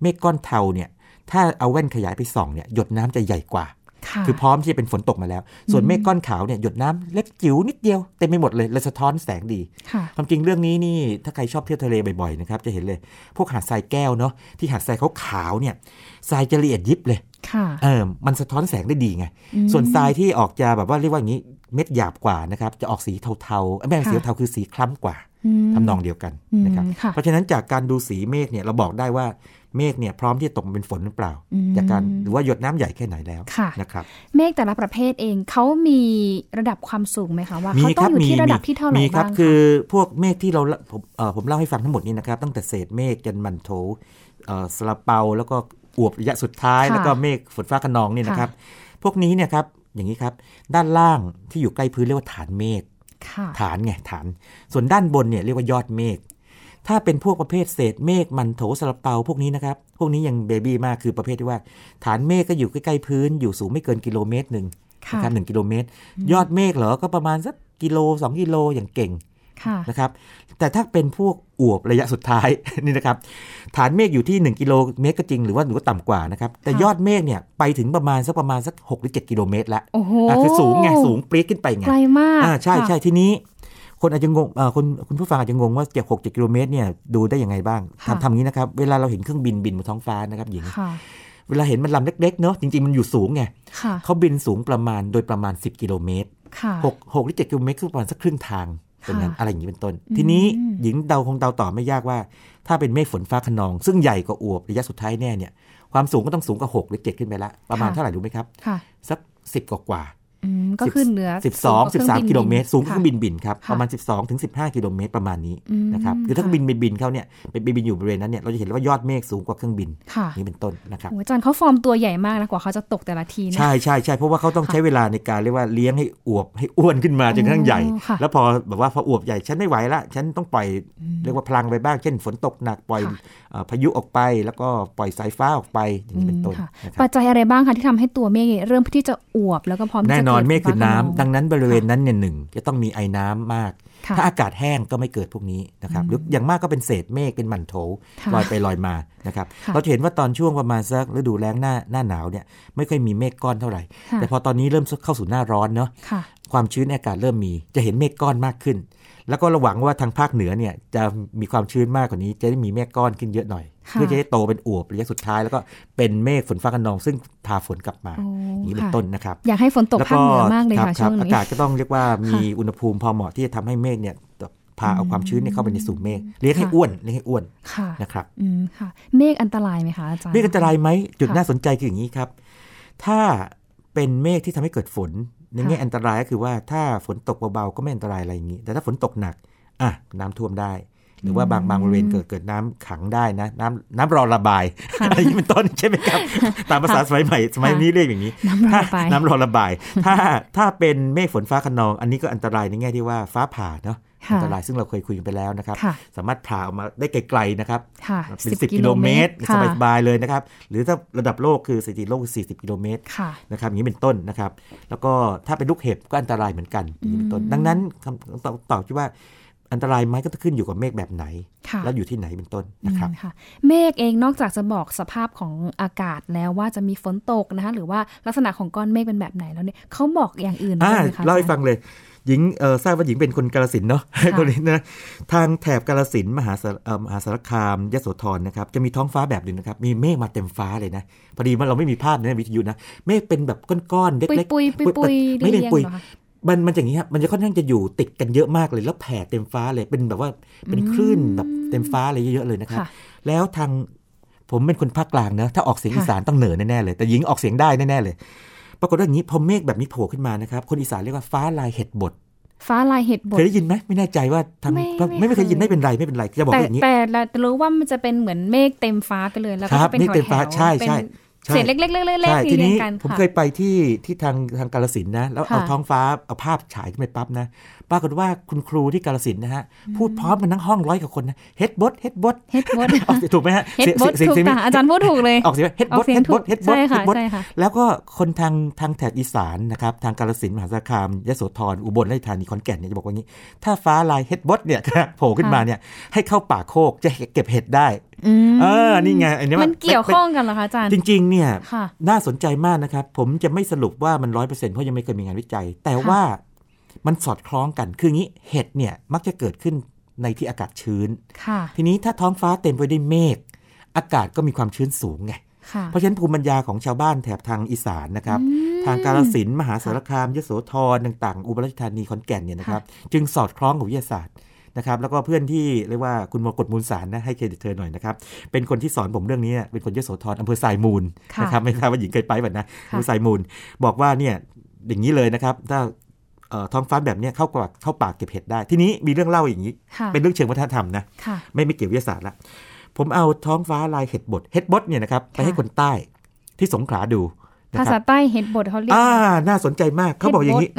Speaker 2: เมฆก้อนเทาเนี่ยถ้าเอาแว่นขยายไปส่องเนี่ยหยดน้ำจะใหญ่กว่า
Speaker 1: ค่ะ
Speaker 2: คือพร้อมที่จะเป็นฝนตกมาแล้ว ส่วนเมฆก้อนขาวเนี่ยหยดน้ำเล็กจิ๋วนิดเดียวเต็มไปหมดเลยเลยสะท้อนแสงดี
Speaker 1: ค่ะ
Speaker 2: ความจริงเรื่องนี้นี่ถ้าใครชอบเที่ยวทะเลบ่อยๆนะครับจะเห็นเลย พวกหาดทรายแก้วเนาะที่หาดทรายขาวๆเนี่ยทรายจะละเอียดยิบเลย
Speaker 1: ค่ะ
Speaker 2: เออมันสะท้อนแสงได้ดีไง
Speaker 1: อืม
Speaker 2: ส่วนทรายที่ออกจะแบบว่าเรียกว่าอย่างนี้เม็ดหยาบกว่านะครับจะออกสีเทาๆเอ้ยไม่ใช่
Speaker 1: ค่ะ
Speaker 2: สีเทาคือสีคล้ำกว่า
Speaker 1: อืม
Speaker 2: ทำนองเดียวกัน
Speaker 1: อืม
Speaker 2: นะครับ
Speaker 1: ค่ะ
Speaker 2: เพราะฉะนั้นจากการดูสีเมฆเนี่ยเราบอกได้ว่า เมฆเนี่ยพร้อมที่จะตกมาเป็นฝนหรือเปล่า
Speaker 1: อืม
Speaker 2: จากการหรือว่าหยดน้ำใหญ่แค่ไหนแล้ว
Speaker 1: ค่ะ
Speaker 2: นะครับ
Speaker 1: เมฆแต่ละประเภทเองเขามีระดับความสูงไหมคะว่า
Speaker 2: มี
Speaker 1: เขา
Speaker 2: ค
Speaker 1: ต้อ
Speaker 2: รั
Speaker 1: งอยู่
Speaker 2: มี
Speaker 1: ที่ระดับที่เท่าไหร่
Speaker 2: มีครับ
Speaker 1: บ้างะ
Speaker 2: คือพวกเมฆที่เราผมเอ่อผมเล่าให้ฟังทั้งหมดนี้นะครับตั้งแต่เศษเมฆยันมันโถเอ่อสลาเปาแล้วก็อวบระยะสุดท้าย
Speaker 1: ค่ะ
Speaker 2: แล้วก็เมฆฝนฟ้าขนองนี่นะครับ พวกนี้เนี่ยครับอย่างนี้ครับ ด้านล่างที่อยู่ใกล้พื้นเรียกว่าฐานเมฆ
Speaker 1: ค่ะ
Speaker 2: ฐานไงฐาน ส่วนด้านบนเนี่ยเรียกว่ายอดเมฆ ถ้าเป็นพวกประเภทเศษเมฆมันโถสลับเปาพวกนี้นะครับ พวกนี้ยังเบบี้มากคือประเภทที่ว่า ฐานเมฆก็อยู่ใกล้ๆพื้น อยู่สูงไม่เกินกิโลเมตรหนึ่ง
Speaker 1: ค่ะ
Speaker 2: นะครับหนึ่งกิโลเมตร ยอดเมฆเหรอก็ประมาณสักกิโลสองกิโลอย่างเก่ง
Speaker 1: ค่ะ
Speaker 2: นะครับ แต่ถ้าเป็นพวกอวบระยะสุดท้ายนี่นะครับ ฐานเมฆอยู่ที่ 1 กิโลเมตรก็จริงหรือว่าหรือว่าต่ำกว่านะครับ แต่
Speaker 1: ค่ะ
Speaker 2: ยอดเมฆเนี่ยไปถึงประมาณสักประมาณสัก6หรือ7กิโลเมตรละ
Speaker 1: โอ้โห
Speaker 2: อะคือสูงไงสูงปรี๊ดขึ้นไปไง
Speaker 1: ไกลมาก
Speaker 2: อ่าใช่
Speaker 1: ค่ะ
Speaker 2: ใช่ทีนี้ คนอาจจะงงเอ่อคนคุณผู้ฟังอาจจะงงว่าเจ็ดหกเจ็ดกิโลเมตรเนี่ยดูได้ยังไงบ้าง
Speaker 1: ค่ะ
Speaker 2: ทำทำงี้นะครับ เวลาเราเห็นเครื่องบินบินบนท้องฟ้านะครับหญิง
Speaker 1: ค่ะ
Speaker 2: เวลาเห็นมันลำเล็กๆเนาะจริงๆ มันอยู่สูงไง
Speaker 1: ค่ะ
Speaker 2: เขาบินสูงประมาณโดยประมาณ 10 กิโลเมตร
Speaker 1: ค่ะ
Speaker 2: หกหกหรือเจ็ดกิโลเมตรคือประมาณสักครึ่งทางตรงนั้น
Speaker 1: ค่ะ
Speaker 2: อะไรอย่างนี้เป็นต้น
Speaker 1: อืม
Speaker 2: ทีนี้หญิงเดาคงเดาต่อไม่ยากว่า ถ้าเป็นเมฆฝนฟ้าขนอง ซึ่งใหญ่กว่าอวบระยะสุดท้ายแน่เนี่ยความสูงก็ต้องสูงกว่าหกหรือเจ็ดขึ้นไปละประมาณเท่าไหร่รู้ไหมครับ
Speaker 1: ค่ะ
Speaker 2: สักสิบกว่าๆ
Speaker 1: อืม ก็คือเหนือ
Speaker 2: สิบสองสิบสามกิโลเมตร สูงกว่าเค
Speaker 1: ค่ะ
Speaker 2: รื่องบินค่ะบินครับ
Speaker 1: ค่ะ
Speaker 2: ประมาณ 12ถึง15 กิโลเมตรประมาณนี้
Speaker 1: อืม
Speaker 2: นะครับคือถ้า
Speaker 1: ค่ะ
Speaker 2: เครื่องบินไปบินเขาเนี่ยไปบินอยู่บริเวณนั้นเนี่ยเราจะเห็นว่ายอดเมฆสูงกว่าเครื่องบิน
Speaker 1: ค่ะ
Speaker 2: นี่เป็นต้นนะครับ
Speaker 1: โอ้ยอาจารย์เขาฟอร์มตัวใหญ่มากนะกว่าเขาจะตกแต่ละทีเนี่ย
Speaker 2: ใช่ใช่ใช่เพราะว่าเขาต้อง
Speaker 1: ค่ะ
Speaker 2: ใช้เวลาในการเรียกว่าเลี้ยงให้อวบให้อ้วนขึ้นมาจนกระทั่งใหญ่
Speaker 1: อ๋อค่ะ
Speaker 2: แล้วพอแบบว่าพออวบใหญ่ฉันไม่ไหวละฉันต้องปล่อยเรียกว่าพลังไปบ้างเช่น ฝนตกหนักปล่อย
Speaker 1: ค่ะ
Speaker 2: เอ่อพายุออกไป แล้วก็ปล่อยสายฟ้าออกไปอย่างนี้เป็นต้น
Speaker 1: ค่ะ
Speaker 2: นะค
Speaker 1: ปั
Speaker 2: รับ
Speaker 1: จจัยอะไรบ้างคะที่ทำให้ตัวเมฆเริ่มที่จะอวบแล้วก็พร้อมที่
Speaker 2: แน่
Speaker 1: จะ
Speaker 2: นอน
Speaker 1: กิด
Speaker 2: เมฆคือน้ำ
Speaker 1: ฟ้าข
Speaker 2: ดังนั้นบริเวณนั้นเนี่ยหนึ่งจะต้องมีไอ้น้ำมาก
Speaker 1: ค่ะ
Speaker 2: ถ้าอากาศแห้งก็ไม่เกิดพวกนี้นะครับหรืออย่างมากก็เป็นเศษเมฆเป็นหมันโถ
Speaker 1: ค่ะ
Speaker 2: ลอยไปลอยมานะครับ
Speaker 1: ค่ะ
Speaker 2: เราจะเห็นว่าตอนช่วงประมาณสักฤดูแล้งหน้าหน้าหนาวเนี่ยไม่ค่อยมีเมฆก้อนเท่าไหร่
Speaker 1: ค่ะ
Speaker 2: แต่พอตอนนี้เริ่มเข้าสู่หน้าร้อนเนาะ
Speaker 1: ค่ะ
Speaker 2: ความชื้นในอากาศเริ่มมีจะเห็นเมฆก้อนมากขึ้น แล้วก็ระหวังว่าทางภาคเหนือเนี่ยจะมีความชื้นมากกว่านี้ จะได้มีเมฆก้อนขึ้นเยอะหน่อย
Speaker 1: ค่ะ
Speaker 2: เพื่อจะได้โตเป็นอวบระยะสุดท้าย แล้วก็เป็นเมฆฝนฟ้าคะนองซึ่งพาฝนกลับมา
Speaker 1: โอ้
Speaker 2: อย่างนี้เป็น
Speaker 1: ค่ะ
Speaker 2: ต้นนะครับ
Speaker 1: อยากให้ฝนตกภาคเหนือมากเลย
Speaker 2: รับ
Speaker 1: ค่ะ
Speaker 2: ค
Speaker 1: ช่
Speaker 2: รั
Speaker 1: ว
Speaker 2: บ
Speaker 1: ง
Speaker 2: อา
Speaker 1: นี้
Speaker 2: กาศก็ต้องเรียกว่ามีอุณหภูมิพอเหมาะที่จะทำให้เมฆเนี่ยพาเอาความชื้นเนี่ยเข้าไปในสู่เมฆเลี้ยงให้
Speaker 1: ค่ะ
Speaker 2: อ้วนเลี้ยงให้อ้วน
Speaker 1: ค่ะ
Speaker 2: นะครับ
Speaker 1: อืมค่ะ เมฆอันตรายไหมคะอาจารย์
Speaker 2: เมฆอันตรายไหมจุด
Speaker 1: ค่ะ
Speaker 2: น่าสนใจคืออย่างนี้ครับ ถ้าเป็นเมฆที่ทำให้เกิดฝน ในแง่
Speaker 1: ค่ะ
Speaker 2: อันตรายก็คือว่าถ้าฝนตกเบาๆก็ไม่อันตรายอะไรอย่างนี้ แต่ถ้าฝนตกหนักอะน้ำท่วมได้ หรือว่าบางบางบริเวณเกิดเกิดน้ำขังได้นะน้ำน้ำรอระบาย
Speaker 1: ค่ะ
Speaker 2: อะไรอย่างนี้เป็นต้นใช่ไหมครับ ตามภาษาสมัยใหม่สมัยนี้เรียกอย่างนี้
Speaker 1: น้ำรอ
Speaker 2: ถ้า
Speaker 1: ระบาย
Speaker 2: น้ำรอระบาย ถ้าถ้าเป็นเมฆฝนฟ้าคะนอง อันนี้ก็อันตรายในแง่ที่ว่าฟ้าผ่าเนาะ
Speaker 1: ค่ะ
Speaker 2: อันตรายซึ่งเราเคยคุยกันไปแล้วนะครับ
Speaker 1: ค่ะ
Speaker 2: สามารถผ่าออกมาได้ไกลๆนะครับ
Speaker 1: ค่ะ
Speaker 2: เป็น 10 กิโลเมตร
Speaker 1: ค่ะ
Speaker 2: สบายๆเลยนะครับ หรือถ้าระดับโลกคือสถิติโลกคือ40 กิโลเมตร
Speaker 1: ค่ะ
Speaker 2: นะครับอย่างนี้เป็นต้นนะครับ แล้วก็ถ้าเป็นลูกเห็บก็อันตรายเหมือนกันอย่างนี้เป็นต้น
Speaker 1: อืม
Speaker 2: ดังนั้นคำตอบตอบที่ว่า อันตรายไหมก็ต้องขึ้นอยู่กับเมฆแบบไหน
Speaker 1: ค่ะ
Speaker 2: แล้วอยู่ที่ไหนเป็นต้นนะครับ
Speaker 1: อืมค่ะเมฆเองนอกจากจะบอกสภาพของอากาศแล้วว่าจะมีฝนตกนะคะหรือว่าลักษณะของก้อนเมฆเป็นแบบไหนแล้วเนี่ยเขาบอกอย่างอื่น
Speaker 2: อ่า
Speaker 1: ด้วยไหมคะ
Speaker 2: เล่าให้ฟังเลย หญิงเอ่อทราบว่าหญิงเป็นคนกาลสินธุ์เนาะ
Speaker 1: ค่ะ
Speaker 2: คนนี้นะทางแถบกาลสินธุ์มหาสารเอ่อมหาสารคามยโสธรนะครับจะมีท้องฟ้าแบบหนึ่งนะครับมีเมฆมาเต็มฟ้าเลยนะพอดีว่าเราไม่มีภาพในวิทยุนะเมฆเป็นแบบก้อนๆเล็กๆ
Speaker 1: ปุยปุยปุยปุย
Speaker 2: ไม่เป็น
Speaker 1: เรียง
Speaker 2: ปุย
Speaker 1: เหรอคะ
Speaker 2: มันมันอย่างนี้ครับมันจะค่อนข้างจะอยู่ติดกันเยอะมากเลย แล้วแผ่เต็มฟ้าเลยเป็นแบบว่าเป็นคลื่นแบบเต็มฟ้าเลยเยอะๆเลยนะครับ
Speaker 1: ค่ะ
Speaker 2: แล้วทางผมเป็นคนภาคกลางนะถ้าออกเสียง
Speaker 1: ค่ะ
Speaker 2: อีสานต้องเหนือแน่ๆเลย แต่หญิงออกเสียงได้แน่ๆเลย ปรากฏว่าอย่างนี้พอเมฆแบบนี้โผล่ขึ้นมานะครับ คนอีสานเรียกว่าฟ้าลายเห็ดบด
Speaker 1: ฟ้าลายเห็ดบด
Speaker 2: เคยได้ยินไหมไม่แน่ใจว่าทาง
Speaker 1: ไม่
Speaker 2: ไม่
Speaker 1: ไม่
Speaker 2: ไม่เคยยิน
Speaker 1: เคย
Speaker 2: ไม่เป็นไรไม่เป็นไรจะบอก
Speaker 1: แต่
Speaker 2: ว่าอย่างนี้
Speaker 1: แต่เรารู้ว่ามันจะเป็นเหมือนเมฆเต็มฟ้าไปเลยแล้วก็
Speaker 2: ครับ
Speaker 1: จะเป็น
Speaker 2: เมฆเต็มฟ้า
Speaker 1: แถวๆ
Speaker 2: ใช่
Speaker 1: เป็น
Speaker 2: ใช่ใช่
Speaker 1: เศษเล็กๆๆๆๆ
Speaker 2: ใช่
Speaker 1: ที่
Speaker 2: ที
Speaker 1: เรีย
Speaker 2: นี้
Speaker 1: งกัน
Speaker 2: ผม
Speaker 1: ค่ะ
Speaker 2: เคยไปที่ที่ทางทางกาลสินธุ์นะ แล้วเอา
Speaker 1: ค่ะ
Speaker 2: ท้องฟ้าเอาภาพฉายขึ้นไปปั๊บนะปรากฏว่าคุณครูที่กาลสินธุ์นะฮะ พูดพร้อมกันทั้งห้องร้อยกว่าคนนะเฮ็ดบดเฮ็ดบด
Speaker 1: เฮ็ดบด
Speaker 2: ออกเสียงถูกไหมฮะ
Speaker 1: เฮ็ดบด
Speaker 2: เสียง
Speaker 1: ถูก
Speaker 2: เสียง
Speaker 1: ค่ะอาจารย์พูดถูกเลย
Speaker 2: ออกเสียงเฮ็ด
Speaker 1: อบอ
Speaker 2: ด
Speaker 1: กเสีย
Speaker 2: เฮ็
Speaker 1: ง
Speaker 2: ดบ
Speaker 1: ถู
Speaker 2: ด
Speaker 1: ก
Speaker 2: เฮ็ดบด
Speaker 1: ใช่ค่ะ
Speaker 2: เฮ็ดบด
Speaker 1: ใช่ค่ะ
Speaker 2: แล้วก็คนทางทางแถบอีสานนะครับทางกาลสินธุ์มหาสารคามยโสธรอุบลราชธานีขอนแก่นเนี่ยจะบอกว่างี้ ถ้าฟ้าลายเฮ็ดบดเนี่ยโผล่ขึ้นมาเนี่ยให้เข้าป่าโคกจะเก็บเห็ดได้
Speaker 1: อืม
Speaker 2: เออนี่ไงอันนี้
Speaker 1: มันเกี่ยวข้องกันเหรอคะอาจารย์
Speaker 2: จริง ๆ เนี่ย
Speaker 1: ค่ะ
Speaker 2: น่าสนใจมากนะครับ ผมจะไม่สรุปว่ามันร้อยเปอร์เซ็นต์เพราะยังไม่เคยมีงานวิจัย แต่ว่ามันสอดคล้องกัน คืองี้เห็ดเนี่ยมักจะเกิดขึ้นในที่อากาศชื้น
Speaker 1: ค่ะ
Speaker 2: ทีนี้ถ้าท้องฟ้าเต็มไปด้วยเมฆอากาศก็มีความชื้นสูงไง
Speaker 1: ค่ะ
Speaker 2: เพราะฉะนั้นภูมิปัญญาของชาวบ้านแถบทางอีสานนะครับ ทางกาลสินธุ์มหาสารคามยโสธรต่าง ๆ อุบลราชธานีขอนแก่นเนี่ยนะครับ จึงสอดคล้องกับวิทยาศาสตร์ นะครับแล้วก็เพื่อนที่เรียกว่าคุณมรกตมูลสารนะให้เครดิตเธอหน่อยนะครับเป็นคนที่สอนผมเรื่องนี้เป็นคนยโสธรอำเภอสายมูล
Speaker 1: ค่ะ
Speaker 2: นะครับไม่ทราบว่าหญิงเคยไปแบบนะ
Speaker 1: ค่ะ
Speaker 2: อำเภอสายมูล บอกว่าเนี่ยอย่างนี้เลยนะครับถ้าเอ่อท้องฟ้าแบบเนี้ยเข้าปากเข้าปากเก็บเห็ดได้ ทีนี้มีเรื่องเล่าอย่างนี้
Speaker 1: ค่ะ
Speaker 2: เป็นเรื่องเชิงวัฒนธรรมนะ
Speaker 1: ค่ะ
Speaker 2: ไม่ไม่เกี่ยววิทยาศาสตร์ละผมเอาท้องฟ้าลายเห็ดบดเห็ดบดเนี่ยนะครับไป
Speaker 1: ค่ะ
Speaker 2: ให้คนใต้ที่สงขลาดูนะ
Speaker 1: ภา
Speaker 2: ค
Speaker 1: ษา
Speaker 2: รับ
Speaker 1: ใต้เห็ดบดเขาเรียก
Speaker 2: อ่า น่าสนใจมากเขาบอกอย่างนี้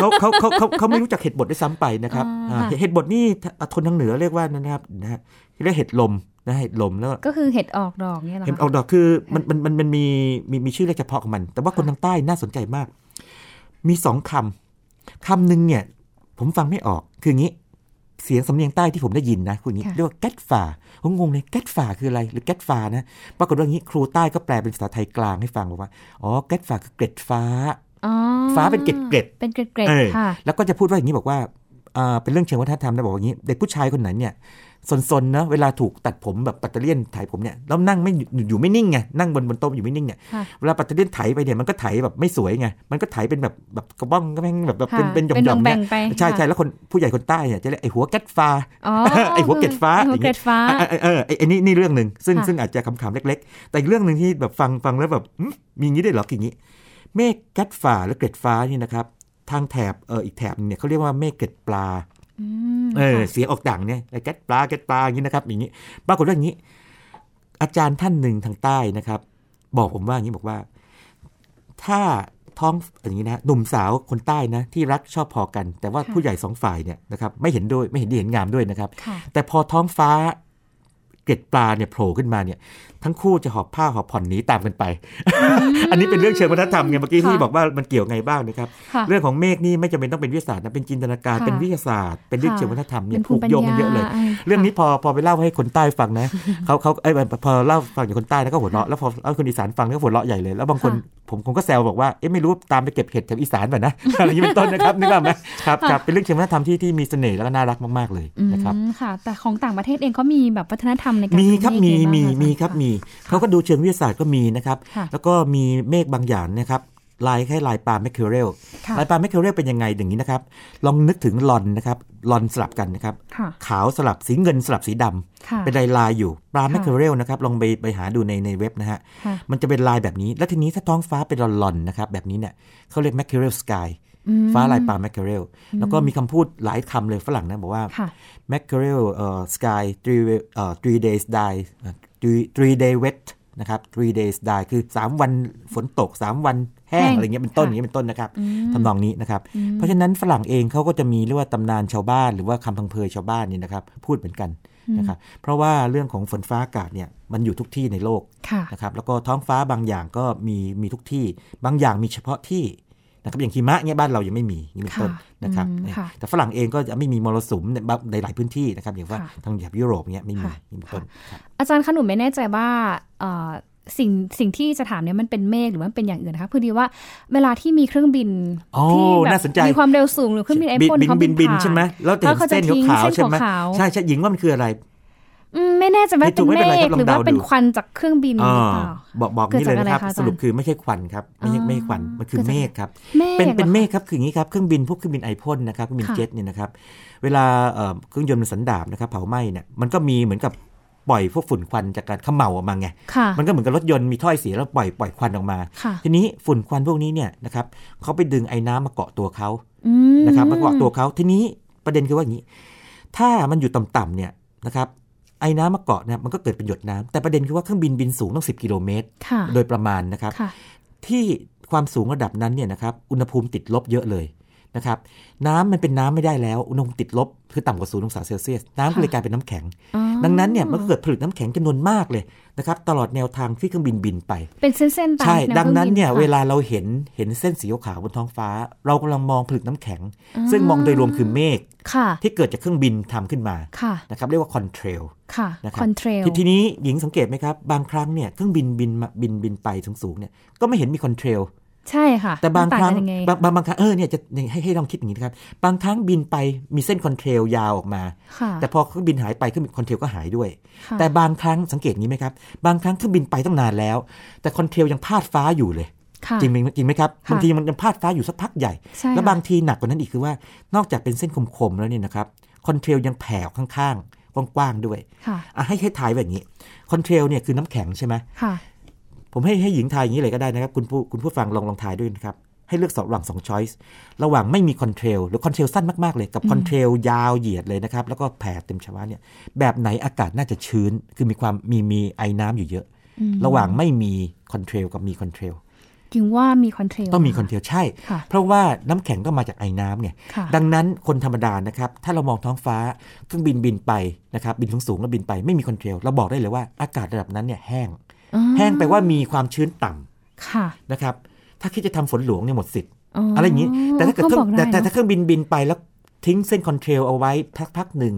Speaker 2: เขาเขาเขาเขาเขาไม่รู้จักเห็ดบดด้วยซ้ำไปนะครับ
Speaker 1: อ่า
Speaker 2: อ่าเห็ดบดนี่ทนทางเหนือเรียกว่านะครับนะฮะเรียกเห็ดลมนะเห็ดลมแล้ว
Speaker 1: ก็คือเห็ดออกดอกเนี่ยเหรอ
Speaker 2: เห็ด
Speaker 1: คะ
Speaker 2: ออกดอกคือมันมันมันมันมีมีมีชื่อเรียกเฉพาะของมัน แต่ว่าคนทางใต้น่าสนใจมาก มีสองคำคำหนึ่งเนี่ย ผมฟังไม่ออกคืออย่างนี้ เสียงสำเนียงใต้ที่ผมได้ยินนะคุณนี้
Speaker 1: ค่ะ
Speaker 2: เรียกว่าแก๊ดฝ่าผมงงเลยแก๊ดฝ่าคืออะไรหรือแก๊ดฝ่านะปรากฏว่าอย่างนี้ครูใต้ก็แปลเป็นภาษาไทยกลางให้ฟังบอกว่าอ๋อแก๊ดฝ่าคือเกล็ดฟ้า
Speaker 1: อ๋อ
Speaker 2: ฟ้าเป็นเกล็ดๆ
Speaker 1: เป็นเกล็ดเกล็ด
Speaker 2: เออ
Speaker 1: ค่ะ
Speaker 2: แล้วก็จะพูดว่าอย่างนี้บอกว่าอ่าเป็นเรื่องเชิงวัฒนธรรมนะบอกว่าอย่างนี้ เด็กผู้ชายคนไหนเนี่ย ซนๆนะเวลาถูกตัดผมแบบปัตเตอร์เลียนไถผมเนี่ยแล้วนั่งไม่อยู่อยู่ไม่นิ่งไงนั่งบนบนโต๊ะอยู่ไม่นิ่งเนี่ย
Speaker 1: ค่ะ
Speaker 2: เวลาปัตเตอร์เลียนไถไปเนี่ยมันก็ไถแบบไม่สวยไงมันก็ไถเป็นแบบแบบกระบ้องก็แม่งแบบแบบเป็น
Speaker 1: ค่ะ
Speaker 2: เป็นหย่
Speaker 1: เป็น
Speaker 2: อมๆ
Speaker 1: แบ่
Speaker 2: เนี่ย
Speaker 1: งๆไป
Speaker 2: ใช่
Speaker 1: ค่ะ
Speaker 2: ใช่แล้วคนผู้ใหญ่คนใต้เนี่ยจะเรียกไอ้หัวแก๊ดฟ้า
Speaker 1: อ๋อ
Speaker 2: ไอ้หัวเกล็ดฟ้า
Speaker 1: ไอ้หัวเกล็ดฟ้า
Speaker 2: เออเออเออไอ้ไอ้นี่นี่เรื่องหนึ่งซึ่ง
Speaker 1: ค่ะ
Speaker 2: ซึ่งอาจจะคำๆเล็ก ๆ แต่อีกเรื่องหนึ่งที่แบบฟังฟังแล้วแบบหึมีอย่างนี้ได้วยเหรอคืออย่างนี้ เมฆแก๊ดฟ้าหรือเกล็ดฟ้านี่นะครับทางแถบเอออีกแถบหนึงเนี่ยเขาเรียกว่าเมฆเกล็ดปลา
Speaker 1: อืม
Speaker 2: เออ
Speaker 1: ค่ะ
Speaker 2: เสียงออกดังเนี่ยแก๊ดปลาแก๊ดปลาอย่างนี้นะครับ อย่างนี้ปรากฏว่าอย่างนี้ อาจารย์ท่านหนึ่งทางใต้นะครับ บอกผมว่าอย่างนี้บอกว่า ถ้าท้องอย่างนี้นะหนุ่มสาวคนใต้นะ ที่รักชอบพอกัน แต่ว่า
Speaker 1: ค่ะ
Speaker 2: ผู้ใหญ่สองฝ่ายเนี่ยนะครับไม่เห็นด้วยไม่เห็นดีเห็นงามด้วยนะครับ
Speaker 1: ค่ะ
Speaker 2: แต่พอท้องฟ้าเกล็ดปลาเนี่ยโผล่ขึ้นมาเนี่ยทั้งคู่จะหอบผ้าหอบผ่อนหนีตามกันไป อันนี้เป็นเรื่องเชิงวัฒนธรรมไงเมื่อกี้ที่
Speaker 1: ค่ะ
Speaker 2: บอกว่ามันเกี่ยวไงบ้างนะครับ
Speaker 1: ค่ะ
Speaker 2: เรื่องของเมฆนี่ไม่จำเป็นต้องเป็นวิทยาศาสตร์นะเป็นจินตนาการ
Speaker 1: ค่ะ
Speaker 2: เป็นวิทยาศาสตร์เป็นเรื่อง
Speaker 1: ค่ะ
Speaker 2: เชิงวัฒนธรรมเนี่ย
Speaker 1: เป็นภู
Speaker 2: ผู
Speaker 1: มิ
Speaker 2: ก
Speaker 1: ปัญ
Speaker 2: โยงกันเยอะเลย
Speaker 1: ญาอ่า
Speaker 2: เรื่องนี้พอพอไปเล่าให้คนใต้ฟังนะเขาเขาเอ้ยพอเล่าฟังจากคนใต้แล้วก็หัวเราะแล้วพอเล่าให้คนอีสานฟังก็หัวเราะใหญ่เลยแล้วบางคน
Speaker 1: ค่ะ
Speaker 2: ผมผมก็แซวบอกว่าเอ๊ะไม่รู้ตามไปเก็บเห็ดแถวอีสานป่ะนะอะไรอย่างนี้เป็นต้นนะครับนึกออกไหมครับครับเป็นเรื่องเชิงวัฒนธรรมที่ที่มีเสน่ห์แล้วก็น่ารักมากๆเลย
Speaker 1: อืม
Speaker 2: นะครับ
Speaker 1: ค่ะ แต่ของต่างประเทศเองเขามีแบบวัฒนธรรมในการ
Speaker 2: มีครับ
Speaker 1: ทำ
Speaker 2: มี
Speaker 1: เมฆ
Speaker 2: มี
Speaker 1: ยังไงางะ
Speaker 2: มีครับะมีเขาก็ดูเชิงวิทยาศาสตร์ก็มีนะครับ
Speaker 1: ค่ะ
Speaker 2: แล้วก็มีเมฆบางอย่างนะครับลายคล้ายลายปลา mackerel ค่ะลายปลา mackerel เป็นยังไงอย่างนี้นะครับ ลองนึกถึงลอนนะครับลอนสลับกันนะครับ
Speaker 1: ค่ะ
Speaker 2: ขาวสลับสีเงินสลับสีดำ
Speaker 1: ค่ะ
Speaker 2: เป็นลายลายๆอยู่ปลา
Speaker 1: ค่ะ
Speaker 2: mackerel นะครับลองไปไปหาดูในในเว็บนะฮะ
Speaker 1: ค่ะ
Speaker 2: มันจะเป็นลายแบบนี้ แล้วทีนี้ถ้าท้องฟ้าเป็นลอนๆนะครับแบบนี้เนี่ยเขาเรียก mackerel skyอื
Speaker 1: ม
Speaker 2: ฟ้าลายปลาแมคเคอเรลแล้วก็มีคำพูดหลายคำเลยฝรั่งนะ บอกว่า
Speaker 1: ค่ะ
Speaker 2: mackerel เอ่อ sky three เอ่อ three days die เอ่อ three three day wet นะครับ three days die คือ 3 วันฝนตก 3 วันแห้ง
Speaker 1: แห้ง
Speaker 2: อะไรเงี้ยเป็นต้น
Speaker 1: ค่ะ
Speaker 2: อย่างเงี้ยเป็นต้นนะครับ
Speaker 1: อืม
Speaker 2: ทำนองนี้นะครับ
Speaker 1: อืม
Speaker 2: เพราะฉะนั้นฝรั่งเองเขาก็จะมีเรียกว่าตำนานชาวบ้านหรือว่าคำพังเพยชาวบ้านนี่นะครับ พูดเหมือนกันนะครับเพราะว่าเรื่องของฝนฟ้าอากาศเนี่ยมันอยู่ทุกที่ในโลก
Speaker 1: ค่ะ
Speaker 2: นะครับแล้วก็ท้องฟ้าบางอย่างก็มีมีทุกที่ บางอย่างมีเฉพาะที่ นะครับอย่างหิมะเนี่ยบ้านเรายังไม่มีนี่เป็นต้น
Speaker 1: ค่ะ
Speaker 2: นะครับ
Speaker 1: อืม
Speaker 2: เนี่ย
Speaker 1: ค่ะ
Speaker 2: แต่ฝรั่งเองก็จะไม่มีมรสุมในบางในหลายพื้นที่นะครับอย่างว่า
Speaker 1: ค่ะ
Speaker 2: ทางแถบยุโรปเนี่ยไม่มี
Speaker 1: ค่ะ
Speaker 2: นี่เป็นต้นครับ
Speaker 1: อาจารย์คะหนูไม่แน่ใจว่าเอ่อสิ่งสิ่งที่จะถามเนี่ยมันเป็นเมฆหรือว่ามันเป็นอย่างอื่นนะคะพอดีว่าเวลาที่มีเครื่องบิน
Speaker 2: โอ้
Speaker 1: ที่แบบ
Speaker 2: น่าสนใจ
Speaker 1: มีความเร็วสูงหรือเครื่องบินไอ
Speaker 2: บิน
Speaker 1: พ่น
Speaker 2: บิน
Speaker 1: เขา
Speaker 2: บินบิน
Speaker 1: ผ่า
Speaker 2: ใช่ไหมแล้วแต่
Speaker 1: แล้วเขาจะ
Speaker 2: เส้น
Speaker 1: ทิ้ง
Speaker 2: ขาวๆ
Speaker 1: เส้น
Speaker 2: ใช่ไหม
Speaker 1: ขาวๆ
Speaker 2: ใช่ใช่หญิงว่ามันคืออะไร
Speaker 1: อืม ไม่แน่ใจว่า
Speaker 2: ไม่ถู
Speaker 1: เป็น
Speaker 2: กไม่
Speaker 1: เม
Speaker 2: เป็นไรครับลอง
Speaker 1: ฆหรือว่า
Speaker 2: เดาดู
Speaker 1: เป็นควันจากเครื่องบินห
Speaker 2: อ๋อ
Speaker 1: รือเปล่า
Speaker 2: บอกบอก
Speaker 1: เกิด
Speaker 2: นี่เลยนะครับ
Speaker 1: จากอะไรคะอาจารย์
Speaker 2: สรุปคือไม่ใช่ควันครับ ไม่ใช่
Speaker 1: อ๋อ
Speaker 2: ไม่ใช่ควันมันคือ
Speaker 1: เกิดจาก
Speaker 2: เมฆครับ
Speaker 1: เมฆ
Speaker 2: เป็นเป็น
Speaker 1: หรอคะ
Speaker 2: เมฆครับคืออย่างนี้ครับเครื่องบินพวกเครื่องบินไอพ่นนะครับเครื่องบิน
Speaker 1: ค่ะ
Speaker 2: เจ็ตเนี่ยนะครับ เวลาเอ่อเครื่องยนต์มันสันดาบนะครับเผาไหม้เนี่ยมันก็มีเหมือนกับปล่อยพวกฝุ่นควันจากการเขม่าออกมาไง
Speaker 1: ค่ะ
Speaker 2: มันก็เหมือนกับรถยนต์มีถ้อยเสียแล้วปล่อยปล่อยควันออกมา
Speaker 1: ค่ะ
Speaker 2: ทีนี้ฝุ่นควันพวกนี้เนี่ยนะครับเขาไปดึงไอ้น้ำมาเกาะตัวเขา
Speaker 1: อืม
Speaker 2: นะครับมาเกาะตัวเขาทีนี้ประเด็นคือว่าอย่างนี้ ถ้ามันอยู่ต่ำๆเนี่ยนะครับ ไอ้น้ำมาเกาะเนี่ยมันก็เกิดเป็นหยดน้ำแต่ประเด็นคือว่าเครื่องบินบินสูงต้อง 10 กิโลเมตร
Speaker 1: ค่ะ
Speaker 2: โดยประมาณนะครับ
Speaker 1: ค่ะ
Speaker 2: ที่ความสูงระดับนั้นเนี่ยนะครับ อุณหภูมิติดลบเยอะเลย นะครับน้ำมันเป็นน้ำไม่ได้แล้วอุณหภูมิติดลบคือต่ำกว่าศูนย์องศาเซลเซียสน้ำก็เลยกลายเป็นน้ำแข็ง
Speaker 1: อ๋อ
Speaker 2: ดังนั้นเนี่ยมันก็เกิดผลึกน้ำแข็งจำนวนมากเลยนะครับตลอดแนวทางที่เครื่องบินบินไป
Speaker 1: เป็นเส้นๆตาม
Speaker 2: ใช่
Speaker 1: แว
Speaker 2: ดังนั้นเนี่ย
Speaker 1: ครื่องบิ
Speaker 2: เว
Speaker 1: ค่ะ
Speaker 2: ลาเราเห็นเห็นเส้นสีขาวๆบนท้องฟ้า เรากำลังมองผลึกน้ำแข็ง ซึ่งมองโดยรวมคือเมฆ
Speaker 1: ค่ะ
Speaker 2: ที่เกิดจากเครื่องบินทำขึ้นมา
Speaker 1: ค่ะ
Speaker 2: นะครับเรียกว่า contrail
Speaker 1: ค่ะ
Speaker 2: นะครับ
Speaker 1: contrail ที
Speaker 2: นี้หญิงสังเกตไหมครับบางครั้งเนี่ยเครื่องบินบินมาบินบินไปสูงๆเนี่ยก็ไม่เห็นมี contrail
Speaker 1: ใช่ค่ะ
Speaker 2: แต่บาง
Speaker 1: มัน
Speaker 2: ครั้ง
Speaker 1: กันยังไง
Speaker 2: บางบางบางครั้งเออเนี่ยจะให้ให้ลองคิดอย่างนี้นะครับ บางครั้งบินไปมีเส้น contrail ยาวออกมา
Speaker 1: ค่ะ
Speaker 2: แต่พอเครื่องบินหายไปเครื่องบิน contrail ก็หายด้วย
Speaker 1: ค่ะ
Speaker 2: แต่บางครั้งสังเกตงี้ไหมครับ บางครั้งเครื่องบินไปตั้งนานแล้ว แต่ contrail ยังพาดฟ้าอยู่เลย
Speaker 1: ค่ะ
Speaker 2: จริงไหมจริงไหมครับ
Speaker 1: ค่ะ
Speaker 2: บางทีมันยังพาดฟ้าอยู่สักพักใหญ่
Speaker 1: ใช่
Speaker 2: แล้ว
Speaker 1: ค่ะ
Speaker 2: บางทีหนักกว่านั้นอีกคือว่านอกจากเป็นเส้นคมๆแล้วเนี่ยนะครับ contrail ยังแผ่ข้างๆกว้างๆด้วย
Speaker 1: ค่ะ
Speaker 2: อะให้ให้ทายแบบนี้ contrail เนี่ยคือน้ำแข็งใช่ไหม
Speaker 1: ค่ะ
Speaker 2: ผมให้ให้หญิงทายอย่างนี้เลยก็ได้นะครับ คุณผู้คุณผู้ฟังลองลองทายด้วยนะครับ ให้เลือกสองระหว่างสอง choice ระหว่างไม่มี contrail หรือ contrail สั้นมาก ๆ เลยกับ contrail ยาวเหยียดเลยนะครับ แล้วก็แผ่เต็มฟ้าเนี่ยแบบไหนอากาศน่าจะชื้น คือมีความมีมีไอน้ำอยู่เยอะ ระหว่างไม่มี contrail กับมี contrailห
Speaker 1: ญิงว่ามี contrail
Speaker 2: ต้องมี con trail ใช่
Speaker 1: ค่ะ
Speaker 2: เพราะว่าน้ำแข็งต้องมาจากไอน้ำไง
Speaker 1: ค่ะ
Speaker 2: ดังนั้นคนธรรมดานะครับ ถ้าเรามองท้องฟ้าเครื่องบินบินไปนะครับบินสูงๆแล้วบินไปไม่มี contrail เราบอกได้เลยว่าอากาศระดับนั้นเนี่ยแห้ง
Speaker 1: อ๋อ
Speaker 2: แห้งแปลว่ามีความชื้นต่ำ
Speaker 1: ค่ะ
Speaker 2: นะครับ ถ้าคิดจะทำฝนหลวงเนี่ยหมดสิทธิ์
Speaker 1: อ๋ออ
Speaker 2: อะไรอย่างนี้ แต่ถ้าเกิดเครื่อง
Speaker 1: บอก
Speaker 2: แต่
Speaker 1: ได้
Speaker 2: แต่
Speaker 1: เน
Speaker 2: ถ้า
Speaker 1: อะ
Speaker 2: เครื่องบินบินไปแล้วทิ้งเส้น contrail เอาไว้พักพักหนึ่ง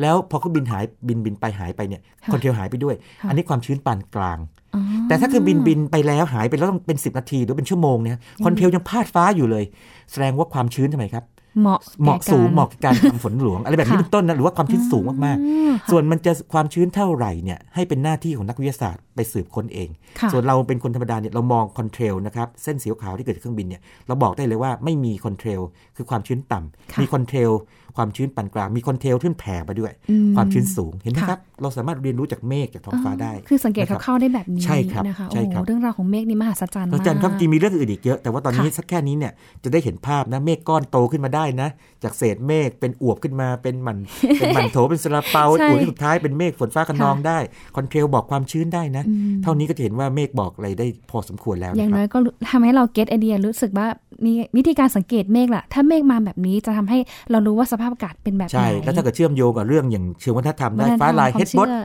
Speaker 2: แล้วพอเครื่องบินหายบินบินไปหายไปเนี่ย contrail หายไปด้วย อันนี้ความชื้นปานกลาง
Speaker 1: อ๋อ
Speaker 2: แต่ถ้าเครื่องบินบินไปแล้วหายไปแล้วต้องเป็น 10 นาทีหรือเป็นชั่วโมงเนี่ย contrail ยังพาดฟ้าอยู่เลย แสดงว่าความชื้นทำไมครับ
Speaker 1: เหมาะ
Speaker 2: เหมาะ
Speaker 1: แก่
Speaker 2: สูง
Speaker 1: กร
Speaker 2: เหมาะกับการทำฝนหลวง อะไรแบบนี้
Speaker 1: ค่ะ
Speaker 2: เป็นต้นนะหรือว่าความชื้นสูงมาก
Speaker 1: อืม
Speaker 2: ๆส่วนมันจะความชื้นเท่าไหร่เนี่ยให้เป็นหน้าที่ของนักวิทยาศาสตร์ไปสืบค้นเอง
Speaker 1: ค่ะ
Speaker 2: ส่วนเราเป็นคนธรรมดาเนี่ยเรามอง contrail นะครับเส้นสีขาวที่เกิดจากเครื่องบินเนี่ยเราบอกได้เลยว่าไม่มี contrailคือความชื้นต่ำ
Speaker 1: ค่ะ
Speaker 2: มี contrail ความชื้นปานกลางมี contrail ที่มันแผ่ไปด้วย
Speaker 1: อืม
Speaker 2: ความชื้นสูงเห็นไหม
Speaker 1: ค่ะ
Speaker 2: ครับ เราสามารถเรียนรู้จากเมฆจากท้องฟ้าได้
Speaker 1: คือสังเกต
Speaker 2: นะครับ
Speaker 1: คร่าวๆได้แบบนี้
Speaker 2: ใช่ครับ
Speaker 1: นะคะ
Speaker 2: ใช่
Speaker 1: โอ้
Speaker 2: ครับ
Speaker 1: โหเรื่องราวของเมฆนี่มหัศจรรย์
Speaker 2: อา
Speaker 1: มาก
Speaker 2: จารย์ครับจริงมีเรื่องอื่นอีกเยอะแต่ว่าตอนนี้
Speaker 1: ค่ะ
Speaker 2: สักแค่นี้เนี่ยจะได้เห็นภาพนะเมฆก้อนโตขึ้นมาได้นะ จากเศษเมฆเป็นอวบขึ้นมาเป็นหมันเป็นหมั่นโถวเป็นซาลาเปา
Speaker 1: ใช่
Speaker 2: อวบที่สุดท้ายเป็นเมฆฝนฟ้าคะนอง
Speaker 1: ค่ะ
Speaker 2: ได้ contrail บอกความชื้นได้นะ
Speaker 1: อืม
Speaker 2: เท่านี้ก็จะเห็นว่าเมฆบอกอะไรได้พอสมควรแล้ว
Speaker 1: อย่าง
Speaker 2: นะค
Speaker 1: น้
Speaker 2: รั
Speaker 1: อบยก็ทำให้เราเก็ตไอเดียรู้สึกว่ามีวิธีการสังเกตเมฆล่ะถ้าเมฆมาแบบนี้จะทำให้เรารู้ว่าสภาพอากาศเป็นแบบไหน
Speaker 2: ใช่ แล้วถ้าเกิดเชื่อมโยงกับเรื่องอย่างเชิงวัฒนธรรมได้
Speaker 1: วัฒนธรรม
Speaker 2: ฟ้าลาย
Speaker 1: ความ
Speaker 2: เฮดบด
Speaker 1: เชื่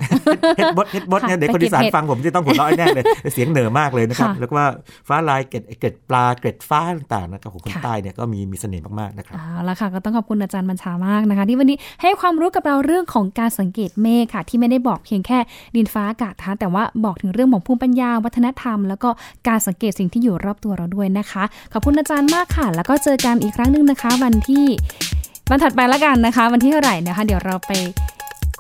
Speaker 1: อ
Speaker 2: เฮดบดเฮดบดเนี่ย
Speaker 1: ค่ะ
Speaker 2: เด็กคน
Speaker 1: ไปเก็บ
Speaker 2: อีสาน
Speaker 1: เห็ด
Speaker 2: ฟังผมจะต้องหัวเราะแน่เลย เสียงเหนือมากเลยนะครับ
Speaker 1: ค่ะ
Speaker 2: แล้วก็ว่าฟ้าลายเกล็ดเกล็ดปลาเกล็ดฟ้าต่างๆนะครับของคน
Speaker 1: ค่ะ
Speaker 2: ใต้เนี่ยก็มีมีเสน่ห์มากๆนะครับ
Speaker 1: เอาละค่ะก็ต้องขอบคุณอาจารย์บัญชามากนะคะ ที่วันนี้ให้ความรู้กับเราเรื่องของการสังเกตเมฆค่ะ ที่ไม่ได้บอกเพียงแค่ดินฟ้าอากาศนะคะแต่ว่าบอกถึงเรื่องของภูมิปัญญาวัฒนธรรม แล้วก็การสังเกตสิ่งที่อยู่รอบตัวเราด้วยนะคะ ขอบคุณอาจารย์มากค่ะ แล้วก็เจอกันอีกครั้งหนึ่งนะคะ วันที่ วันถัดไปละกันนะคะ วันที่เท่าไหร่นะคะ เดี๋ยวเราไป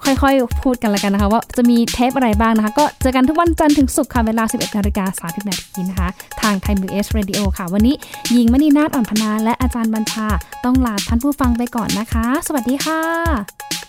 Speaker 1: ค่อยๆ พูดกันแล้วกันนะคะ ว่าจะมีเทปอะไรบ้างนะคะ ก็เจอกันทุกวันจันทร์ถึงศุกร์ค่ะ เวลา 11นาฬิกา30นาทีนะคะ ทาง Thai PBS Radio ค่ะ วันนี้ยิงมณีนาฏอ่อนพนาและอาจารย์บัญชา ต้องลาท่านผู้ฟังไปก่อนนะคะ สวัสดีค่ะ